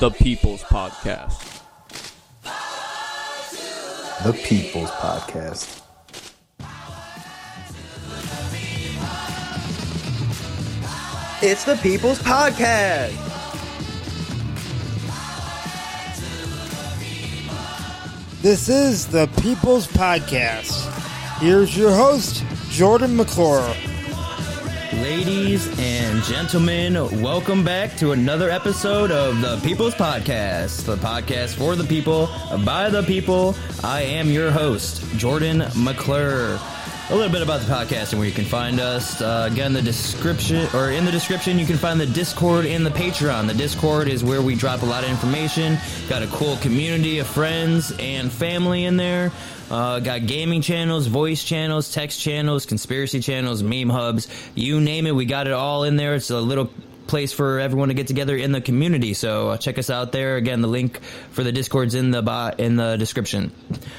the People's Podcast. The People's Podcast. It's the People's Podcast. This is the People's Podcast. Here's your host, Jordan McClure. Ladies and gentlemen, welcome back to another episode of the People's Podcast, the podcast for the people, by the people. I am your host, Jordan McClure. A little bit about the podcast and where you can find us. Uh, again, the description, or in the description, you can find the Discord and the Patreon. The Discord is where we drop a lot of information. Got a cool community of friends and family in there. Uh, got gaming channels, voice channels, text channels, conspiracy channels, meme hubs. You name it, we got it all in there. It's a little place for everyone to get together in the community. So uh, check us out there. Again, the link for the Discord's in the bot in the description.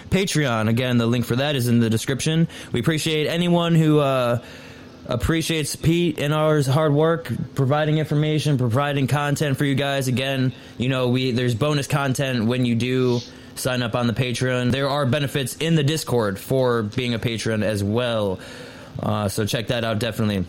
Patreon, again, the link for that is in the description. We appreciate anyone who. Uh, appreciates Pete and ours hard work, providing information, providing content for you guys. Again, you know, we there's bonus content when you do sign up on the Patreon. There are benefits in the Discord for being a patron as well. Uh, so check that out definitely.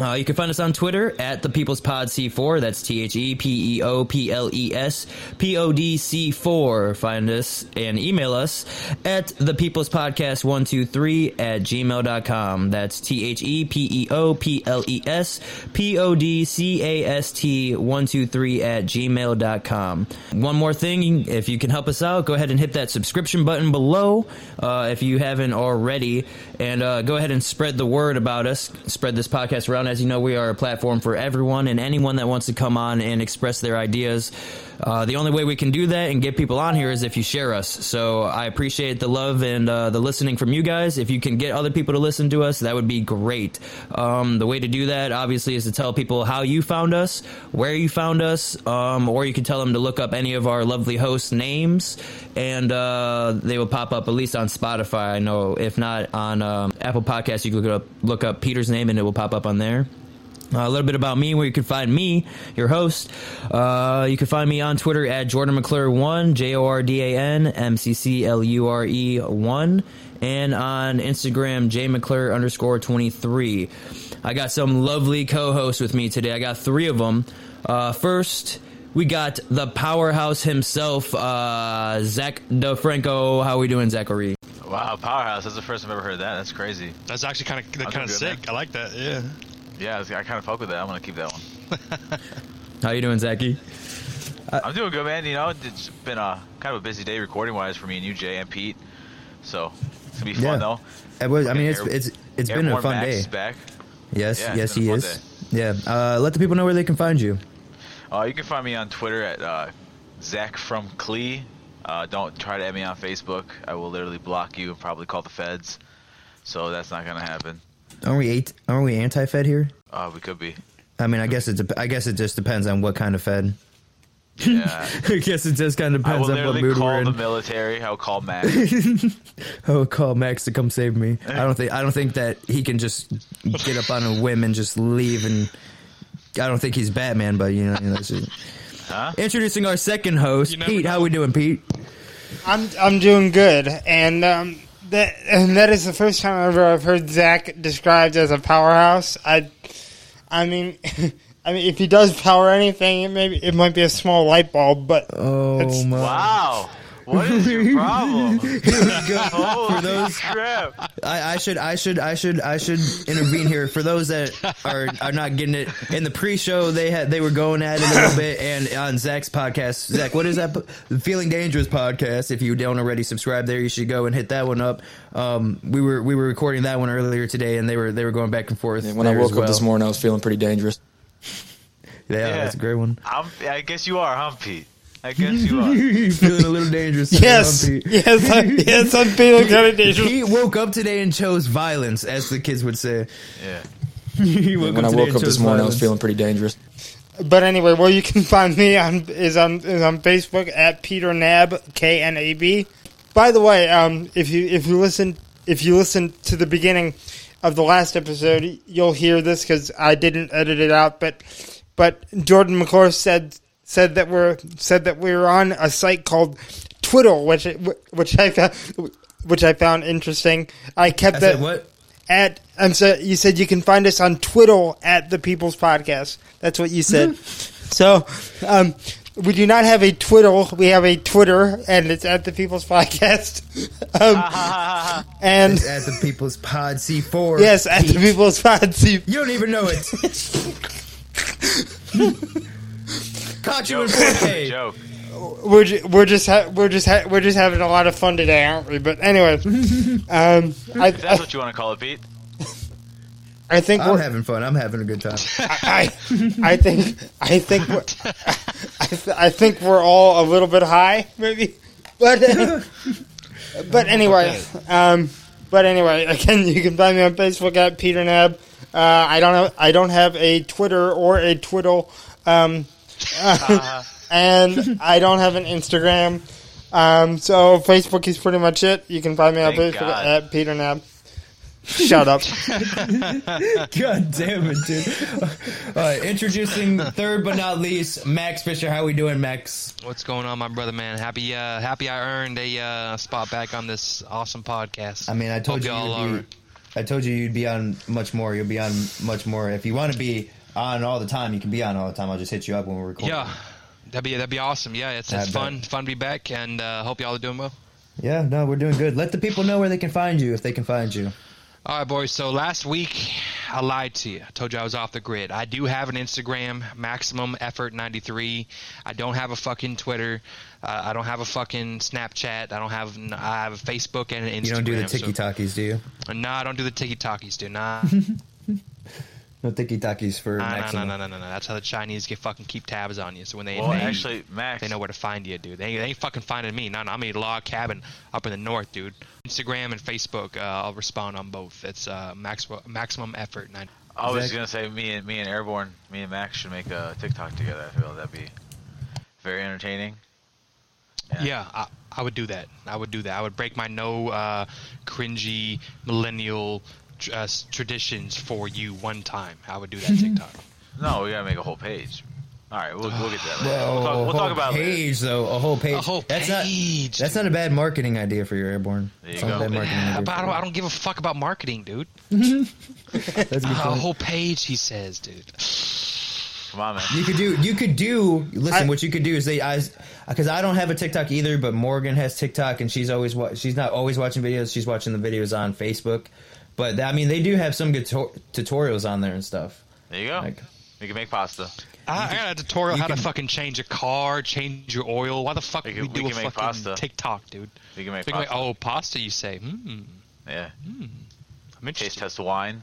Uh, you can find us on Twitter at the People's Pod C4. That's T H E P E O P L E S P O D C 4. Find us and email us at the People's Podcast 123 at gmail.com. That's T H E P E O P L E S P O D C A S T 123 at gmail.com. One more thing, if you can help us out, go ahead and hit that subscription button below uh, if you haven't already. And uh, go ahead and spread the word about us. Spread this podcast around. As you know, we are a platform for everyone and anyone that wants to come on and express their ideas. Uh, the only way we can do that and get people on here is if you share us. So I appreciate the love and uh, the listening from you guys. If you can get other people to listen to us, that would be great. Um, the way to do that, obviously, is to tell people how you found us, where you found us, um, or you can tell them to look up any of our lovely hosts' names, and uh, they will pop up at least on Spotify. I know. If not on um, Apple Podcasts, you can look up, look up Peter's name and it will pop up on there. Uh, a little bit about me, where you can find me, your host. Uh, you can find me on Twitter at Jordan McClure1, J O R D A N M C C L U R E 1, and on Instagram, J McClure underscore 23. I got some lovely co hosts with me today. I got three of them. Uh, first, we got the powerhouse himself, uh, Zach DeFranco. How we doing, Zachary? Wow, powerhouse! That's the first I've ever heard that. That's crazy. That's actually kind of kind of sick. man. I like that. Yeah. Yeah, I kind of fuck with that. I'm gonna keep that one. How you doing, Zachy? I'm doing good, man. You know, it's been a kind of a busy day recording wise for me and you, Jay and Pete. So it's gonna be fun Yeah. though. It was, I mean, it's Air- it's it's been a fun Max day. is back. Yes, Yeah, yes, he a fun is. Yeah. Uh, let the people know where they can find you. Uh, you can find me on Twitter at uh, Zach from Clee. Uh, don't try to add me on Facebook. I will literally block you and probably call the feds. So that's not gonna happen. Aren't we eight, aren't we anti-Fed here? Uh, we could be. I mean, I guess it. dep- I guess it just depends on what kind of Fed. Yeah. I guess it just kind of depends on what literally mood we're call the military. I'll call Matt. I would call Max to come save me. I don't think. I don't think that he can just get up on a whim and just leave. And I don't think he's Batman, but you know. You know that's just- Huh? Introducing our second host, You never Pete. How we doing, Pete? I'm I'm doing good, and um, that and that is the first time ever I've heard Zach described as a powerhouse. I, I mean, I mean, if he does power anything, it maybe it might be a small light bulb, but Oh It's- my! Wow. What is your problem? For Holy those crap. I, I should I should I should I should intervene here for those that are are not getting it in the pre-show they had they were going at it a little bit and on Zach's podcast Zach what is that Feeling Dangerous podcast if you don't already subscribe there you should go and hit that one up um we were we were recording that one earlier today and they were they were going back and forth When I woke well. up this morning, I was feeling pretty dangerous. yeah, Yeah. that's a great one I'm, I guess you are, huh, Pete? I guess you are. you feeling a little dangerous yes, huh, Pete? yes, I, yes, I'm feeling kind of dangerous. He woke up today and chose violence, as the kids would say. Yeah. He woke When I today woke and up this chose morning, I was violence. feeling pretty dangerous. But anyway, where you can find me on is on is on Facebook at Peter Knab K N A B. By the way, um, if you if you listen if you listen to the beginning of the last episode, you'll hear this because I didn't edit it out. But but Jordan McClure said said that we're said that we were on a site called Twiddle, which which I found which I found interesting. I kept I that said what? at I'm so you said you can find us on Twiddle at the People's Podcast. That's what you said. so um, we do not have a Twiddle. We have a Twitter, and it's at the People's Podcast. um, and It's at the People's Pod C4. yes, at the Pete. People's Podcast. You don't even know it. Caught you in Joke. 4K. Joke. We're ju- we're just ha- we're just ha- we're just having a lot of fun today, aren't we? But anyway, um, I, If I that's what you want to call it, Pete. I think I'm we're, having fun. I'm having a good time. I, I think I think we're, I, th- I think we're all a little bit high, maybe. But uh, but anyway, um, but anyway, again, you can find me on Facebook at Peter Knab. Uh, I don't have I don't have a Twitter or a Twiddle, um, and I don't have an Instagram. Um, so Facebook is pretty much it. You can find me on Thank Facebook God. at Peter Knab. Shut up. God damn it, dude. Uh, introducing third but not least, Max Fisher. How we doing, Max? What's going on, my brother, man? Happy, uh, happy I earned a uh, spot back on this awesome podcast. I mean, I told Hope you, y'all be, I told you you'd be on much more. You'll be on much more. If you want to be on all the time, you can be on all the time. I'll just hit you up when we're recording. Yeah, that'd be that'd be awesome. Yeah, it's I it's bet. fun, fun to be back, and uh, hope y'all are doing well. Yeah, no, we're doing good. Let the people know where they can find you if they can find you. All right, boys. So last week I lied to you. I told you I was off the grid. I do have an Instagram, Maximum Effort 93. I don't have a fucking Twitter. Uh, I don't have a fucking Snapchat. I don't have. I have a Facebook and an Instagram. You don't do the so- tiki talkies, do you? No, I don't do the tiki talkies, dude. Nah. No tiki talkies for Nah, no, no, no, no, no, no. That's how the Chinese get fucking keep tabs on you. So when they, Well, they actually, Max. they know where to find you, dude. They, they ain't fucking finding me. No, no, I'm in a log cabin up in the north, dude. Instagram and Facebook, uh, I'll respond on both. It's uh, max, maximum effort. Nine. I was Zach? gonna say me and me and Airborne, me and Max should make a TikTok together. I feel that'd be very entertaining. Yeah, I, I would do that. I would do that. I would break my no uh, cringy millennial tr- uh, traditions for you one time. I would do that TikTok. No, we gotta make a whole page. All right, we'll, we'll get to that. Later. Well, we'll talk, we'll talk about it later. page though. A whole page. A whole that's page, Not, that's not a bad marketing idea for your airborne. There you It's a go. bad marketing Yeah, idea but I don't. I don't give a fuck about marketing, dude. That's a good A whole page, he says, dude. Come on, man. You could do. You could do. Listen, I- what you could do is they. I, because I don't have a TikTok either, but Morgan has TikTok, and she's always. wa- She's not always watching videos. She's watching the videos on Facebook. But I mean, they do have some good to- tutorials on there and stuff. There you go. Like, we can make pasta. I, I got a tutorial you how to fucking change a car, change your oil. Why the fuck We would can- we do we a make fucking pasta. TikTok, dude? We can make Think like, pasta. oh, pasta, you say? Hmm. Yeah. I'm interested. Taste interested. test the wine.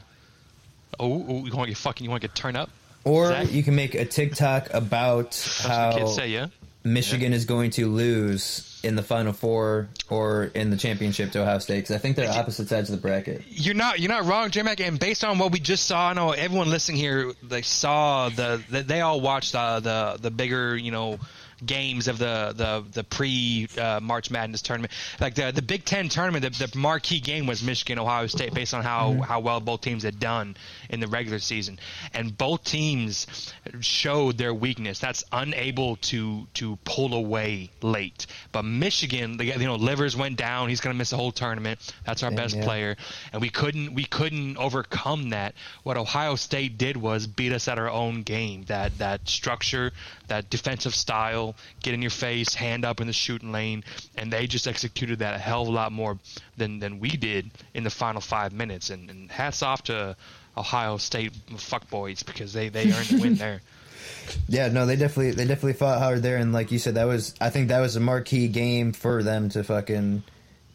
Oh, oh, you want to get fucking? You want to get turned up? or Zach? you can make a TikTok about That's what how the kids say, yeah. Michigan is going to lose in the Final Four or in the championship to Ohio State. Because I think they're opposite sides of the bracket. You're not you're not wrong, J Mac. And based on what we just saw, I know everyone listening here they saw the, the they all watched the the the bigger you know games of the the the pre uh, March Madness tournament. Like the the Big Ten tournament, the, the marquee game was Michigan Ohio State, based on how how well both teams had done in the regular season, and both teams showed their weakness. That's unable to to pull away late. But Michigan, the, you know, Livers went down. He's going to miss the whole tournament. That's our best yeah. player, and we couldn't we couldn't overcome that. What Ohio State did was beat us at our own game. That that structure, that defensive style, get in your face, hand up in the shooting lane, and they just executed that a hell of a lot more than than we did in the final five minutes. And, and hats off to Ohio State fuckboys because they they earned the win there. Yeah, no, they definitely they definitely fought hard there, and like you said, that was I think that was a marquee game for them to fucking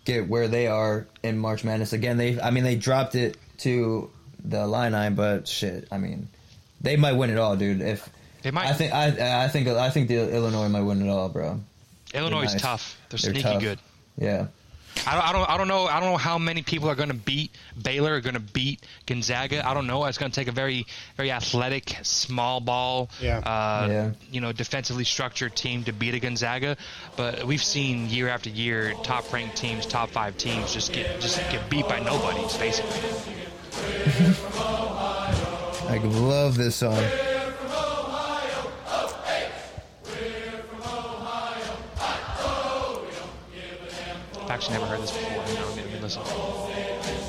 get where they are in March Madness. Again, they I mean they dropped it to the Illini, but shit, I mean they might win it all, dude. If They might. I think I I think I think the Illinois might win it all, bro. Illinois is nice. tough. They're, They're sneaky tough. good. Yeah, I don't, I don't, I don't know. I don't know how many people are going to beat Baylor. Are going to beat Gonzaga. I don't know. It's going to take a very, very athletic, small ball, Yeah. Uh, Yeah. you know, defensively structured team to beat a Gonzaga. But we've seen year after year, top-ranked teams, top five teams, just get just get beat by nobodies, basically. I love this song. Actually, never heard this before. Hang on, let me listen. You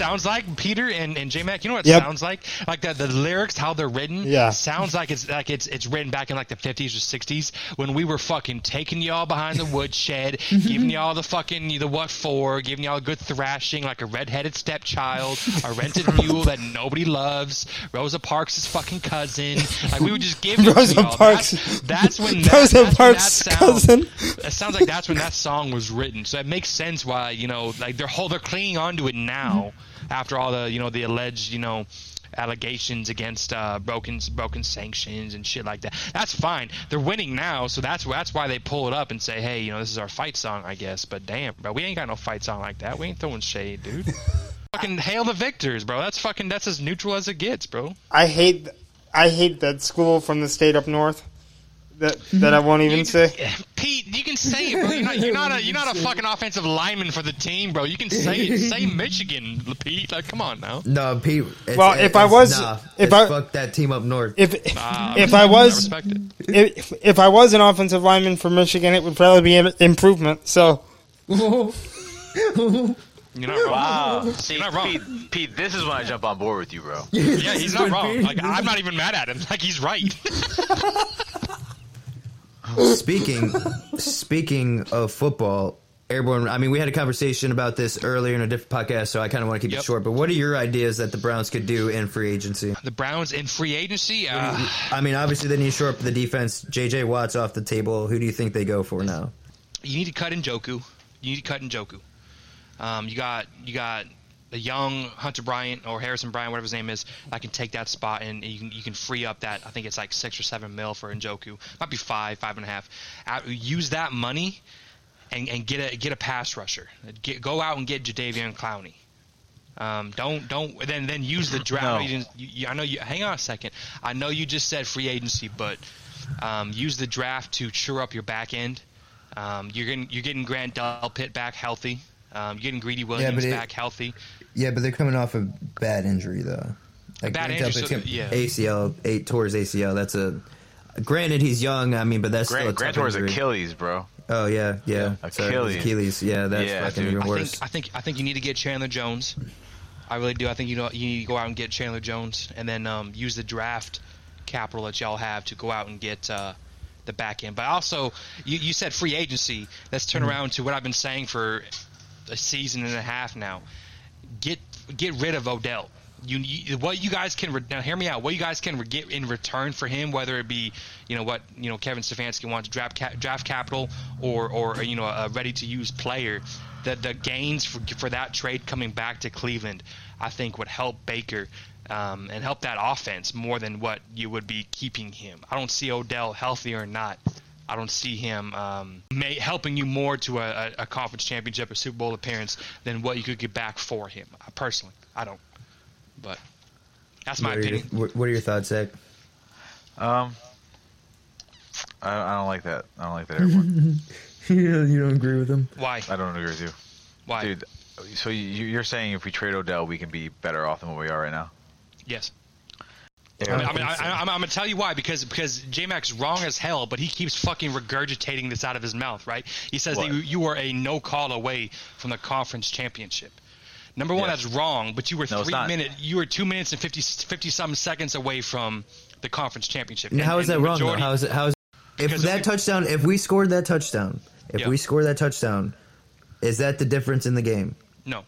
sounds like, Peter and, and J Mac? You know what it Yep. sounds like? Like the, the lyrics, how they're written, Yeah. sounds like it's like it's it's written back in like the fifties or sixties when we were fucking taking y'all behind the woodshed, mm-hmm. giving y'all the fucking the what for, giving y'all a good thrashing like a redheaded stepchild, a rented mule that nobody loves, Rosa Parks' fucking cousin. Like we would just give Rosa. Parks. That's, that's when that, Rosa that's when Parks' that sound, cousin. it sounds like that's when that song was written. So it makes sense why you know like they're whole they're clinging onto it now after all the you know the alleged you know allegations against uh, broken broken sanctions and shit like that. That's fine. They're winning now, so that's that's why they pull it up and say, hey, you know, this is our fight song, I guess. But damn, bro, we ain't got no fight song like that. We ain't throwing shade, dude. fucking hail the victors, bro. That's fucking that's as neutral as it gets, bro. I hate I hate that school from the state up north. That that I won't even say. Pete, you can say it, bro. You're not, you're not a you're not a fucking offensive lineman for the team, bro. You can say it. Say Michigan, Pete. Like, come on now. No, Pete. It's, Well, it's, if I was- nah, if I- fuck that team up north. If Uh, if I was respect it. if, if I was an offensive lineman for Michigan, it would probably be an improvement. So You're not wrong. Wow. See, You're not wrong. Pete, Pete, this is when I jump on board with you, bro. Yeah, he's not wrong. Like, I'm not even mad at him. Like, he's right. speaking speaking of football, airborne. I mean, we had a conversation about this earlier in a different podcast, so I kind of want to keep Yep. it short. But what are your ideas that the Browns could do in free agency? the Browns in free agency. Uh, I mean, obviously they need to shore up the defense. J.J. Watt's off the table. Who do you think they go for now? you need to cut Njoku. You need to cut Njoku. Um, you got you got a young Hunter Bryant or Harrison Bryant, whatever his name is, that can take that spot and you can you can free up that. I think it's like six or seven mil for Njoku. Might be five, five and a half. Use that money and, and get a get a pass rusher. Get, go out and get Jadeveon Clowney. Um, don't don't then then use the draft. No. I know you you- I know you. Hang on a second. I know you just said free agency, but um, use the draft to shore up your back end. Um, you're getting you're getting Grant Delpit back healthy. Um, getting Greedy Williams it- back healthy. Yeah, but they're coming off a bad injury though. Like bad injury, so- gonna- yeah. ACL, eight towards ACL. That's a. Granted, he's young. I mean, but that's still a Grant, Grant tough tore his injury. Achilles, bro. Oh yeah, yeah. Yeah, Sorry, Achilles. Achilles. Yeah, that's Yeah, fucking dude. even I worse. think I think I think you need to get Chandler Jones. I really do. I think you know you need to go out and get Chandler Jones, and then um, use the draft capital that y'all have to go out and get uh, the back end. But also, you, you said free agency. Let's turn Mm-hmm. around to what I've been saying for a season and a half now. Get get rid of Odell. You, you what you guys can re- now hear me out. What you guys can re- get in return for him, whether it be you know what you know Kevin Stefanski wants draft ca- draft capital or or you know a ready to use player. The the gains for for that trade coming back to Cleveland, I think would help Baker. Um, and help that offense more than what you would be keeping him. I don't see Odell healthy or not. I don't see him um, may, helping you more to a, a, a conference championship or Super Bowl appearance than what you could get back for him. Uh, Personally, I don't. But that's my what, are your, opinion. what what are your thoughts, Zach? Um, I, I don't like that. I don't like that airborne. you you don't agree with him? Why? I don't agree with you, Why? dude. So you, you're saying if we trade Odell, we can be better off than what we are right now? Yes. Yeah, I mean, I think mean, I, so. I, I'm, I'm gonna tell you why because because J Mac's wrong as hell, but he keeps fucking regurgitating this out of his mouth, right? He says that What? you, you are a no call away from the conference championship. Number one, Yeah. that's wrong, but you were No, three not. minutes, you were two minutes and 50, 50 some seconds away from the conference championship. And how is and that the wrong? How is it? How is if that touchdown? If we scored that touchdown, if Yeah. we score that touchdown, is that the difference in the game? No,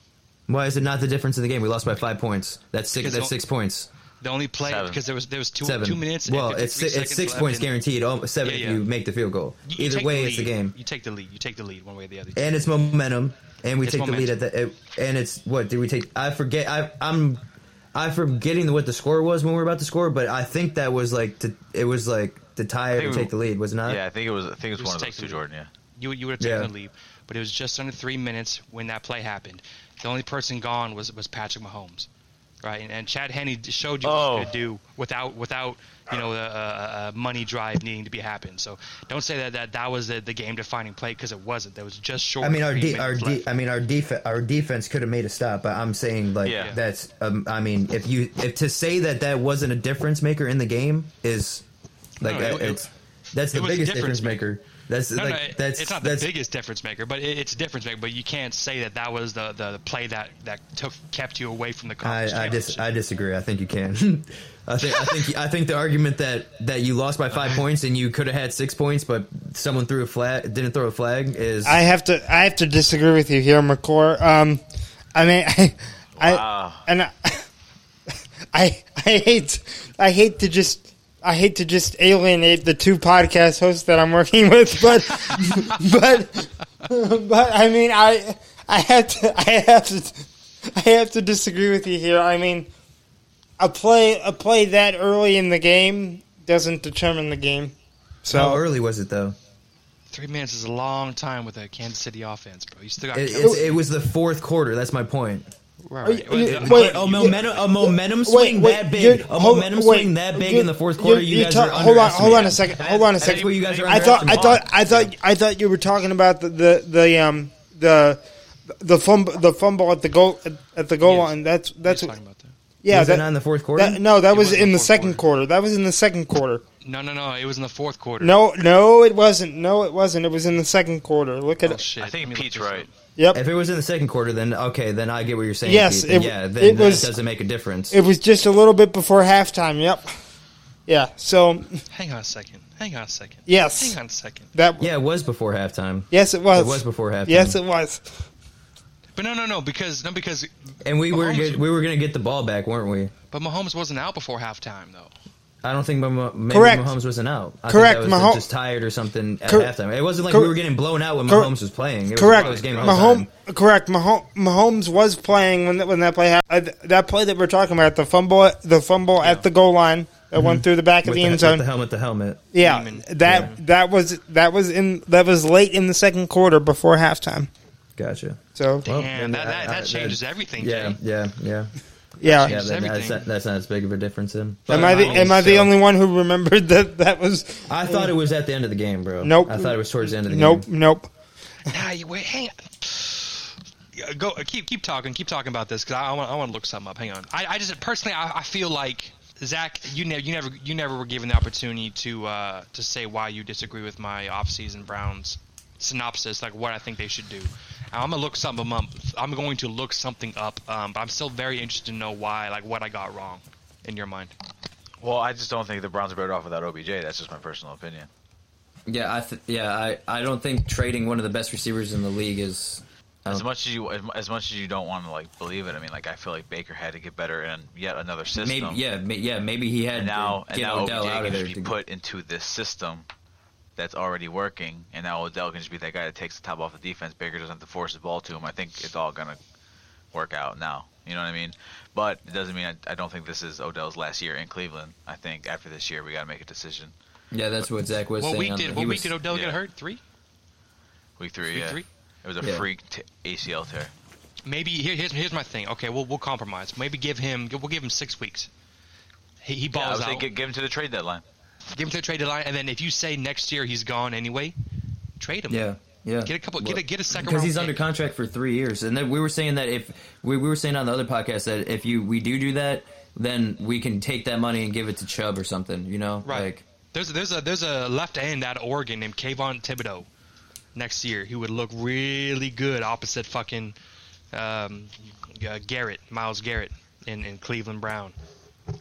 Why is it not the difference in the game? We lost by five points. That's six. Because That's six points. The only play Seven. because there was there was two Seven. two minutes. and Well, 53 it's si- it's six points and guaranteed. Oh, seven Yeah, if you make the field goal. you- you Either take way, the it's the game, You take the lead. You take the lead one way or the other. and it's momentum. And we It's take the lead at the. It, and it's what did we take? I forget. I I'm. I'm forgetting what the score was when we were about to score, but I think that was like to, it was like to tie I or to take the lead, was it not? yeah, I think it was. I think it was, It was one of those two. Jordan. Yeah. You you would have taken Yeah. the lead, but it was just under three minutes when that play happened. The only person gone was was Patrick Mahomes. Right? And, and Chad Henne showed you Oh. what he could do without without you know a, a, a money drive needing to be happen. So don't say that that, that was the, the game defining play because it wasn't. That was just short. I mean, our de- our de- I mean, our defense our defense could have made a stop, but I'm saying like Yeah. that's um, I mean, if you if to say that that wasn't a difference maker in the game is like No, it- it- that's the biggest difference difference maker. That's No, like no, that's it's not that's the biggest difference maker, but it, it's a difference maker. But you can't say that that was the, the, the play that, that took kept you away from the I conference I, dis- I disagree. I think you can. I think I think I think the argument that that you lost by five points and you could have had six points, but someone threw a flag didn't throw a flag is I have to I have to disagree with you here, McClure. Um, I mean, I, I and I, I I hate I hate to just I hate to just alienate the two podcast hosts that I'm working with, but but but I mean I I have to I have to I have to disagree with you here. I mean, a play a play that early in the game doesn't determine the game. So how early was it though? Three minutes is a long time with a Kansas City offense, bro. You still got It, Kelce. it was the fourth quarter. That's my point. Right. Are you- wait, a momentum, a momentum swing wait, that big, you're- a hold- momentum wait, swing that big in the fourth quarter. you're- You you're guys ta- are hold on, hold on a second, hold on a second. what you guys are I thought, I thought, I thought, I thought you were talking about the the, the um the the fumble the fumble at the goal at, at the goal Yes. line. That's that's He's what, talking about that. yeah. was that, that not in the fourth quarter? that- no, that It was was in in the the second quarter. That was in the second quarter. No, no, no. It was in the fourth quarter. No, no, it wasn't. No, it wasn't. It was in the second quarter. Look at Oh, it. shit. I think Let me look Pete's right. Yep. If it was in the second quarter, then okay, then I get what you're saying. Yes, it- yeah, then it that was- doesn't make a difference. It was just a little bit before halftime. Yep. Yeah. So Hang on a second. Hang on a second. yes, Hang on a second. That yeah, that it was before halftime. yes, it was. It was before halftime. Yes, it was. But no, no, no. Because no, because and we were Mahomes- get, we were gonna get the ball back, weren't we? but Mahomes wasn't out before halftime though. I don't think Mah- maybe Correct. Mahomes wasn't out. I Correct, Think that was Mahom- just tired or something at Cor- halftime. It wasn't like cor- we were getting blown out when cor- Mahomes was playing. It was, Correct. It was game Mahomes, time. correct. Mahomes, Mahomes was playing when that, when that play happened. Uh, that play that we're talking about, the fumble, the fumble at the goal line that went through the back of the the, end zone. the helmet, the helmet. yeah, Demon. that that was that was in that was late in the second quarter before halftime. Gotcha. So Well, Damn, then that, I- that, I- that changes everything. Yeah, Jay. yeah, yeah. Yeah, Yeah, that, that's, everything. that's not as big of a difference then. am I the But- am I the only one who remembered that that was? I thought it was at the end of the game, bro. Nope. I thought it was towards the end of the Nope, game. nope. Nope. Nah, you wait. Hang on. Go keep keep talking. Keep talking about this because I, want I want to look something up. Hang on. I, I just personally I, I feel like Zach, you never you never you never were given the opportunity to uh, to say why you disagree with my offseason Browns synopsis, like what I think they should do. I'm gonna look something up. I'm going to look something up, um, but I'm still very interested to know why, like what I got wrong, in your mind. Well, I just don't think the Browns are better off without OBJ. That's just my personal opinion. Yeah, I th- yeah, I, I don't think trading one of the best receivers in the league is. As much as you, as, as much as you don't want to like believe it, I mean, like I feel like Baker had to get better in yet another system. Maybe yeah, ma- yeah, maybe he had and now to and now Odell OBJ out of can there. just be to- put into this system that's already working, and now Odell can just be that guy that takes the top off the defense. Baker doesn't have to force the ball to him. I think it's all gonna work out now. You know what I mean? But it doesn't mean I, I don't think this is Odell's last year in Cleveland. I think after this year we got to make a decision. yeah, that's what Zach was What saying. week did the- what week was- did Odell yeah. get hurt? Three. Week three, Week yeah. three? It was a Yeah. freak t- ACL tear. Maybe here, here's here's my thing. Okay, we'll we'll compromise. Maybe give him we'll give him six weeks. He, he Yeah, I balls would say out. give, give him to the trade deadline. Give him to the trade deadline, and then if you say next year he's gone anyway, trade him. Yeah, yeah. Get a couple. Get a get a second because he's pick. under contract for three years, and then we were saying that if we, we were saying on the other podcast that if you we do do that, then we can take that money and give it to Chubb or something. You know, Right. Like, There's a, there's a there's a left end out of Oregon named Kayvon Thibodeaux. Next year, he would look really good opposite fucking um, uh, Garrett, Myles Garrett in, in Cleveland Brown,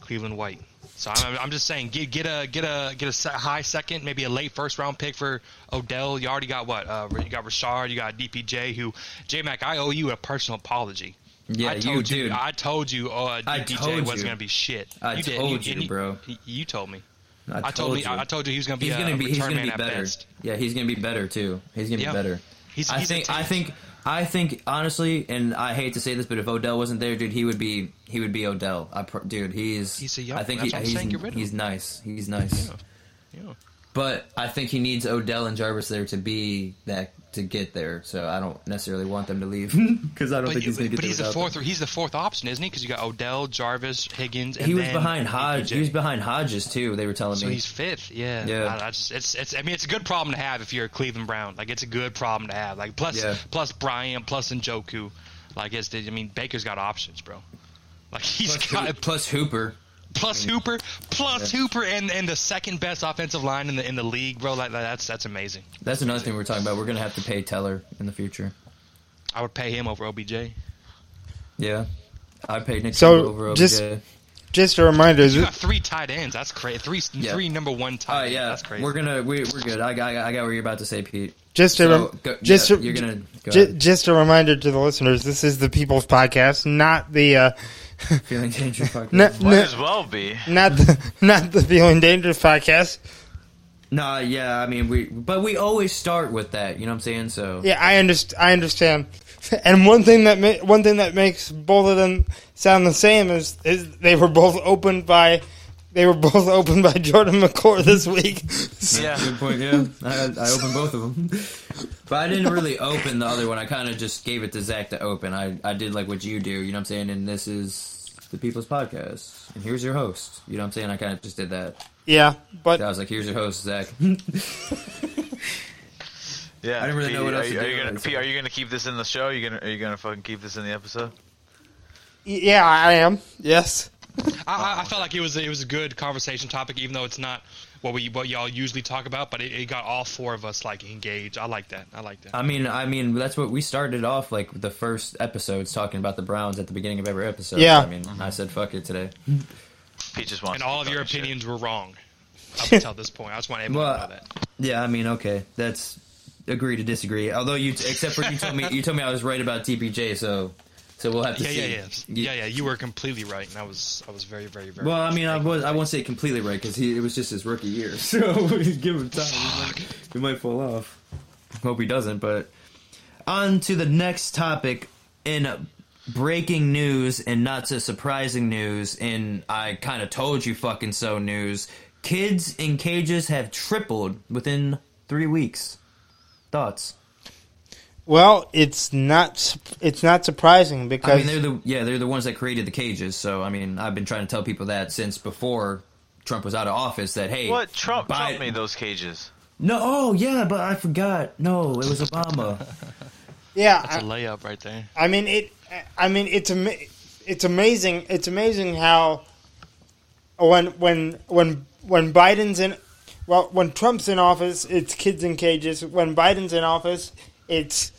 Cleveland White. So I'm, I'm just saying, get get a get a get a high second, maybe a late first round pick for Odell. You already got what? Uh, you got Rashard, you got DPJ. Who J Mac? I owe you a personal apology. Yeah, I told you, dude. I told you, uh, DPJ told wasn't you. gonna be shit. I you did. told you, you, bro. You, you told me. I, I told me. you. I, told you he was going to be he's a gonna be he's gonna be better. best. Yeah, he's gonna be better too. He's gonna Yeah. be better. He's- I he's think I think I think honestly, and I hate to say this, but if Odell wasn't there, dude, he would be he would be Odell. I pr- dude, he's He's a young- I think he, he's saying, get rid of he's nice. He's nice. Yeah. but I think he needs Odell and Jarvis there to be that to get there. So I don't necessarily want them to leave because I don't But, think he's going to get but there. he's the fourth. them. He's the fourth option, isn't he? Because you got Odell, Jarvis, Higgins. And He was then behind Hodge. APJ. He was behind Hodges too. They were telling So me. he's fifth. Yeah. Yeah. I, I just, it's, it's. I mean, it's a good problem to have if you're a Cleveland Brown. Like, it's a good problem to have. Like, plus, Yeah. plus Bryant, plus Njoku. Like, it's. The, I mean, Baker's got options, bro. Like, he's plus, got Ho- plus Hooper. Plus Hooper, plus Hooper, and and the second best offensive line in the in the league, bro. Like, that's that's amazing. That's another thing we're talking about. We're going to have to pay Teller in the future. I would pay him over OBJ. Yeah, I paid Nick So, over OBJ. just- Just a reminder. You th- got three tight ends. That's crazy. Three Yeah. three number one tight. Oh, ends. yeah, That's crazy. we're gonna we, we're good. I got I got what you're about to say, Pete. Just a So, rem- go- just yeah, a- you're gonna go ju- just a reminder to the listeners: this is the People's Podcast, not the uh, feeling dangerous. podcast. n- Might n- as well be. not the not the Feeling Dangerous podcast. Nah, yeah, I mean we, but we always start with that. You know what I'm saying? So Yeah, I understand. I understand. And one thing that ma- one thing that makes both of them sound the same is is they were both opened by they were both opened by Jordan McCourt this mm-hmm. week. Yeah. Good point. Yeah, I, I opened both of them, but I didn't really open the other one. I kind of just gave it to Zach to open. I I did like what you do. You know what I'm saying? And this is the People's Podcast, and here's your host. You know what I'm saying? I kind of just did that. yeah, but I was like, here's your host, Zach. Yeah. I didn't really Pete, know what are, else to are do, you gonna, like, are you gonna keep this in the show? Are you gonna are you gonna fucking keep this in the episode? yeah, I am. Yes. I, I, I felt like it was it was a good conversation topic, even though it's not what we what y'all usually talk about. But it, it got all four of us like engaged. I like that. I like that. I mean, I mean, that's what we started off like the first episodes talking about the Browns at the beginning of every episode. Yeah. I mean, I said fuck it today. Pete just wants. and to all of your talking shit. opinions were wrong up until this point. I just want everyone Well, to know that. Yeah, I mean, okay, that's agree to disagree. Although you, except for you told me, you told me I was right about DPJ, so so we'll have to Yeah, see. yeah, yeah, You- yeah, yeah. You were completely right, and I was I was very, very, very. Well, I mean, I was I won't say completely right because it was just his rookie year, so give him time. He might, he might fall off. Hope he doesn't. But on to the next topic in breaking news and not so surprising news. And I kind of told you fucking so news. Kids in cages have tripled within three weeks. Thoughts? Well, it's not it's not surprising I because mean, they're the yeah, they're the ones that created the cages. So I mean, I've been trying to tell people that since before Trump was out of office. That hey, What Trump? Bi- Trump made those cages. No, oh yeah, but I forgot. No, it was Obama. yeah, That's a I, layup right there. I mean it. I mean it's ama- it's amazing. It's amazing how when when when when Biden's in well when Trump's in office, it's kids in cages. When Biden's in office, it's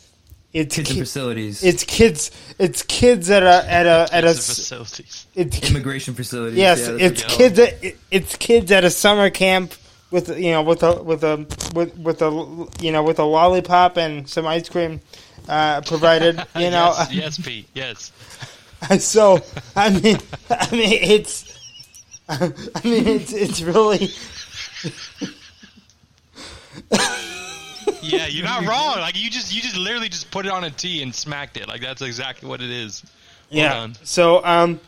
it's Kids ki- facilities, it's kids it's kids at a at a at a It's the s- facilities. it's ki- immigration facilities. yes yeah, it's kids at, it- it's kids at a summer camp with you know with a with a with with a you know with a lollipop and some ice cream uh, provided you know yes, yes, Pete. Yes. so I mean I mean it's I mean it's it's really Yeah, you're not wrong. Like you just you just literally just put it on a tee and smacked it. Like that's exactly what it is. Well yeah. done. So, um,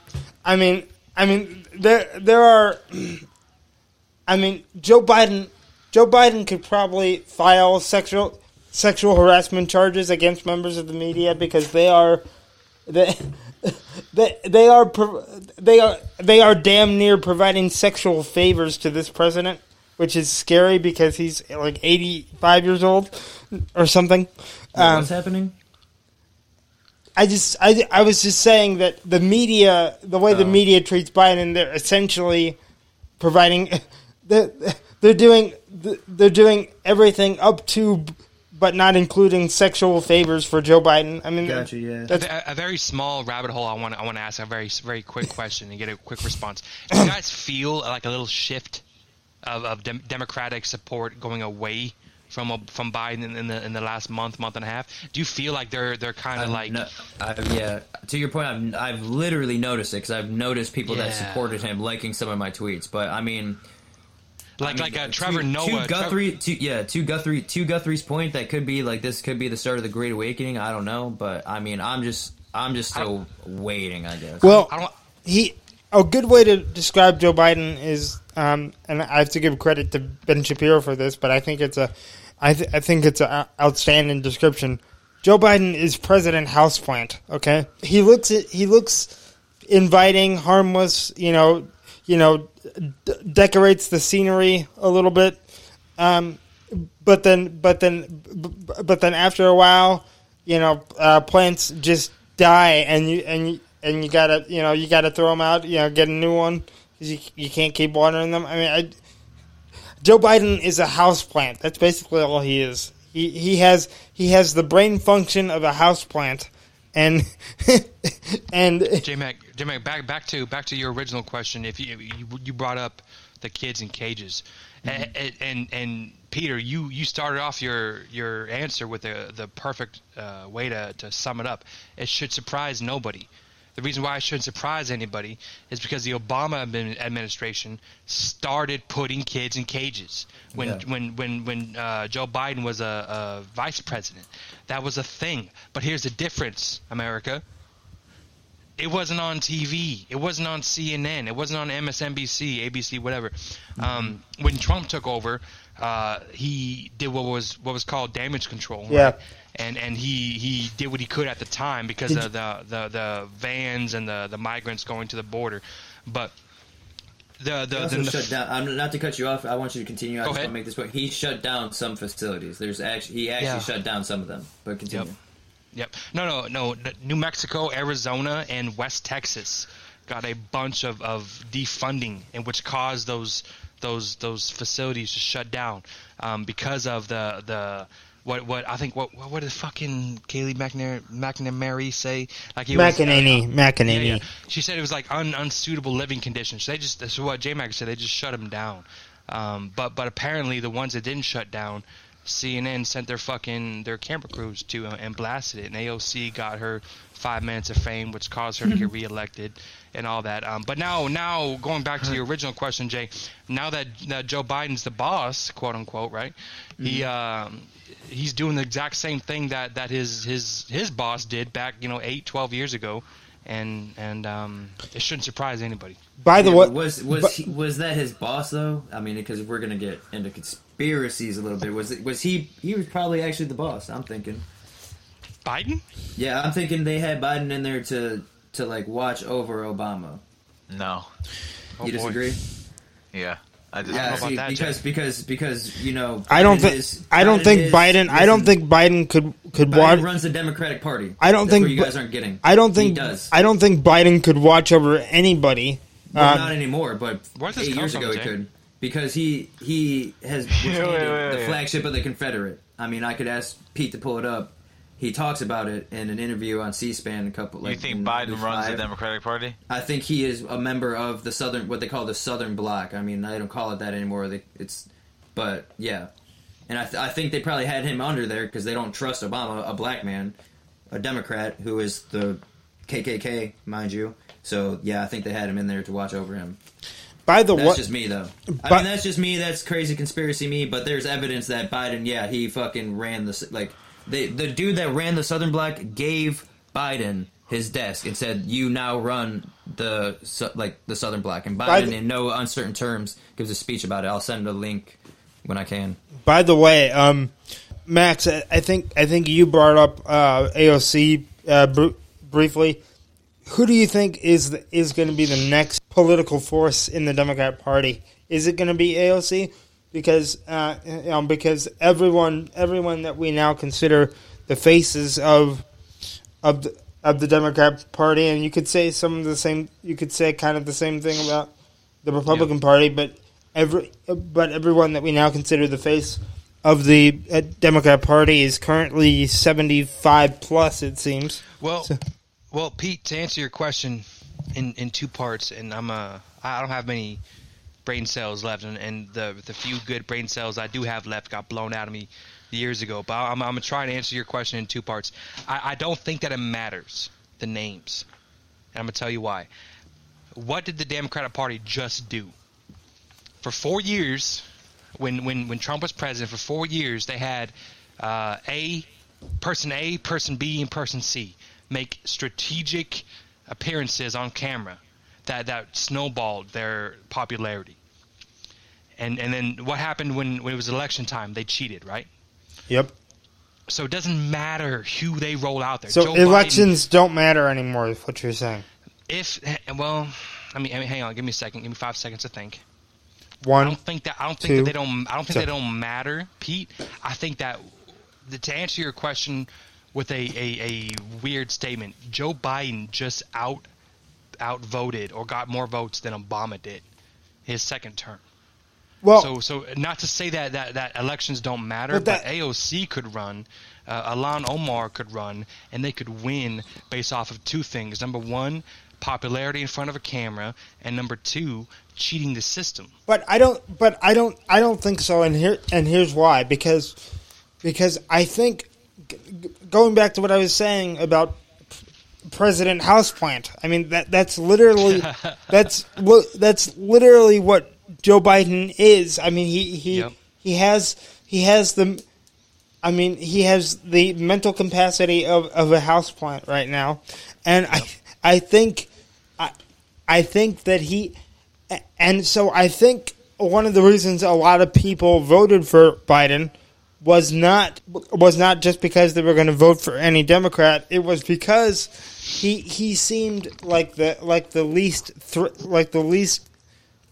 I mean, I mean, there there are. I mean, Joe Biden. Joe Biden could probably file sexual sexual harassment charges against members of the media because they are they they, they are they are they are damn near providing sexual favors to this president, which is scary because he's like eighty five years old or something. Wait, Um, what's happening? I just I, I was just saying that the media the way the Oh. media treats Biden they're essentially providing they're, they're doing they're doing everything up to but not including sexual favors for Joe Biden. I mean Gotcha. Yeah. A, that's a very small rabbit hole. I want to I want to ask a very very quick question and get a quick response. Do you guys feel like a little shift of, of dem- Democratic support going away from a, from Biden in, in the in the last month month and a half? Do you feel like they're they're kind of like no- I've- yeah. To your point, I've, I've literally noticed it because I've noticed people that supported him liking some of my tweets. But I mean, like I mean, like uh, to- Trevor to Noah? Trev- Guthrie, to, yeah, to Guthrie, to Guthrie's point, that could be like this could be the start of the Great Awakening. I don't know, but I mean, I'm just, I'm just still waiting. I guess. well I don't. he a good way to describe Joe Biden is um, and I have to give credit to Ben Shapiro for this, but I think it's a, I, th- I think it's an outstanding description. Joe Biden is President Houseplant. Okay, he looks he looks inviting, harmless. You know, you know, d- decorates the scenery a little bit. Um, but then, but then, but then after a while, you know, uh, plants just die, and you and you and you gotta, you know, you gotta throw them out. You know, get a new one you you can't keep watering them. I mean, I, Joe Biden is a house plant. That's basically all he is. He he has he has the brain function of a house plant, and and J Mac, J Mac, back back to back to your original question. If you you, you brought up the kids in cages, and, and and Peter, you you started off your your answer with the the perfect uh, way to to sum it up. It should surprise nobody. The reason why it shouldn't surprise anybody is because the Obama administration started putting kids in cages when Yeah. when when when uh, Joe Biden was a, a vice president. That was a thing. But here's the difference, America it wasn't on TV. It wasn't on CNN. It wasn't on MSNBC, ABC, whatever. Um, when Trump took over, uh, he did what was what was called damage control. right? Yeah. And and he, he did what he could at the time because Did of the, the, the vans and the, the migrants going to the border. But the the, He also the, shut down. I'm not to cut you off. I want you to continue. I Go just ahead. want to make this point. He shut down some facilities. There's actually he actually Yeah. shut down some of them. But continue. Yep. Yep. No, no, no. New Mexico, Arizona, and West Texas got a bunch of, of defunding, and which caused those those those facilities to shut down um, because of the the what what I think what what, what did fucking Kaylee McNamara, McNamara say? Like it was, uh, McEnany, McEnany. yeah, yeah. She said it was like un, unsuitable living conditions. They just that's what J Mac said. They just shut them down. Um, but but apparently the ones that didn't shut down, CNN sent their fucking their camera crews to uh, and blasted it. And AOC got her five minutes of fame, which caused her to get reelected and all that. Um, but now now going back to your original question, Jay. Now that, that Joe Biden's the boss, quote unquote, right? He um, he's doing the exact same thing that, that his his his boss did back you know eight twelve years ago. And and um, it shouldn't surprise anybody. By the Yeah, way, was was but- he, was that his boss though? I mean, because we're gonna get into conspiracies a little bit. Was it, was he? He was probably actually the boss. I'm thinking. Biden? Yeah, I'm thinking they had Biden in there to to like watch over Obama. No. Oh, you boy. disagree? Yeah. I just Yeah, know about see, that, because Jay. because because you know. I don't think is- I don't Biden think is- Biden. I don't think Biden could could Biden watch. runs the Democratic Party. I don't That's think what you guys aren't getting. I don't he think does. I don't think Biden could watch over anybody. Well, Um, not anymore, but Where'd eight years from, ago he could because he he has Wait, wait, wait, the wait. flagship of the Confederate. I mean, I could ask Pete to pull it up. He talks about it in an interview on C-SPAN a couple. Like you think in Biden runs the Democratic Party? I think he is a member of the southern, what they call the Southern Bloc. I mean, I don't call it that anymore. They, it's, but yeah, and I, th- I think they probably had him under there because they don't trust Obama, a black man, a Democrat who is the KKK, mind you. So yeah, I think they had him in there to watch over him. by the way, That's way, just me though. I mean, that's just me. That's crazy conspiracy me. But there's evidence that Biden, yeah, he fucking ran the like the the dude that ran the Southern Bloc gave Biden his desk and said, "You now run the like the Southern Bloc." And Biden, the- in no uncertain terms, gives a speech about it. I'll send a link when I can. by the way, um, Max, I I think I think you brought up uh, AOC uh, br- briefly. Who do you think is the, is going to be the next political force in the Democrat Party? Is it going to be AOC? Because uh, you know, because everyone everyone that we now consider the faces of of the, of the Democrat Party, and you could say some of the same. You could say kind of the same thing about the Republican Party, but every but everyone that we now consider the face of the uh, Democrat Party is currently seventy five plus. It seems. Well, So- well, Pete, to answer your question in in two parts, and I'm uh I don't have many brain cells left, and, and the the few good brain cells I do have left got blown out of me years ago. But I'm, I'm gonna try and answer your question in two parts. I, I don't think that it matters the names, and I'm gonna tell you why. What did the Democratic Party just do? For four years, when when when Trump was president, for four years they had uh, a person A, person B, and person C make strategic appearances on camera that that snowballed their popularity. And and then what happened when, when it was election time? They cheated, right? Yep. So it doesn't matter who they roll out there. So Joe Biden- elections don't matter anymore. Is what you're saying? if well, I mean, I mean, hang on, give me a second, give me five seconds to think. I One. don't think that I don't think two, that they don't I don't think so- they don't matter, Pete. I think that the, to answer your question with a, a, a weird statement, Joe Biden just out outvoted or got more votes than Obama did his second term. Well, So so not to say that that, that elections don't matter, But but, AOC could run, uh, Ilhan Omar could run, and they could win based off of two things. Number one, popularity in front of a camera, and number two, cheating the system. But I don't. But I don't. I don't think so. And here and here's why. Because because I think going back to what I was saying about President Houseplant. I mean that that's literally that's that's literally what Joe Biden is. I mean he he Yep. he has he has the. I mean, he has the mental capacity of, of a houseplant right now, and I I think I I think that he and so I think one of the reasons a lot of people voted for Biden was not was not just because they were going to vote for any Democrat. It was because he he seemed like the like the least thr like the least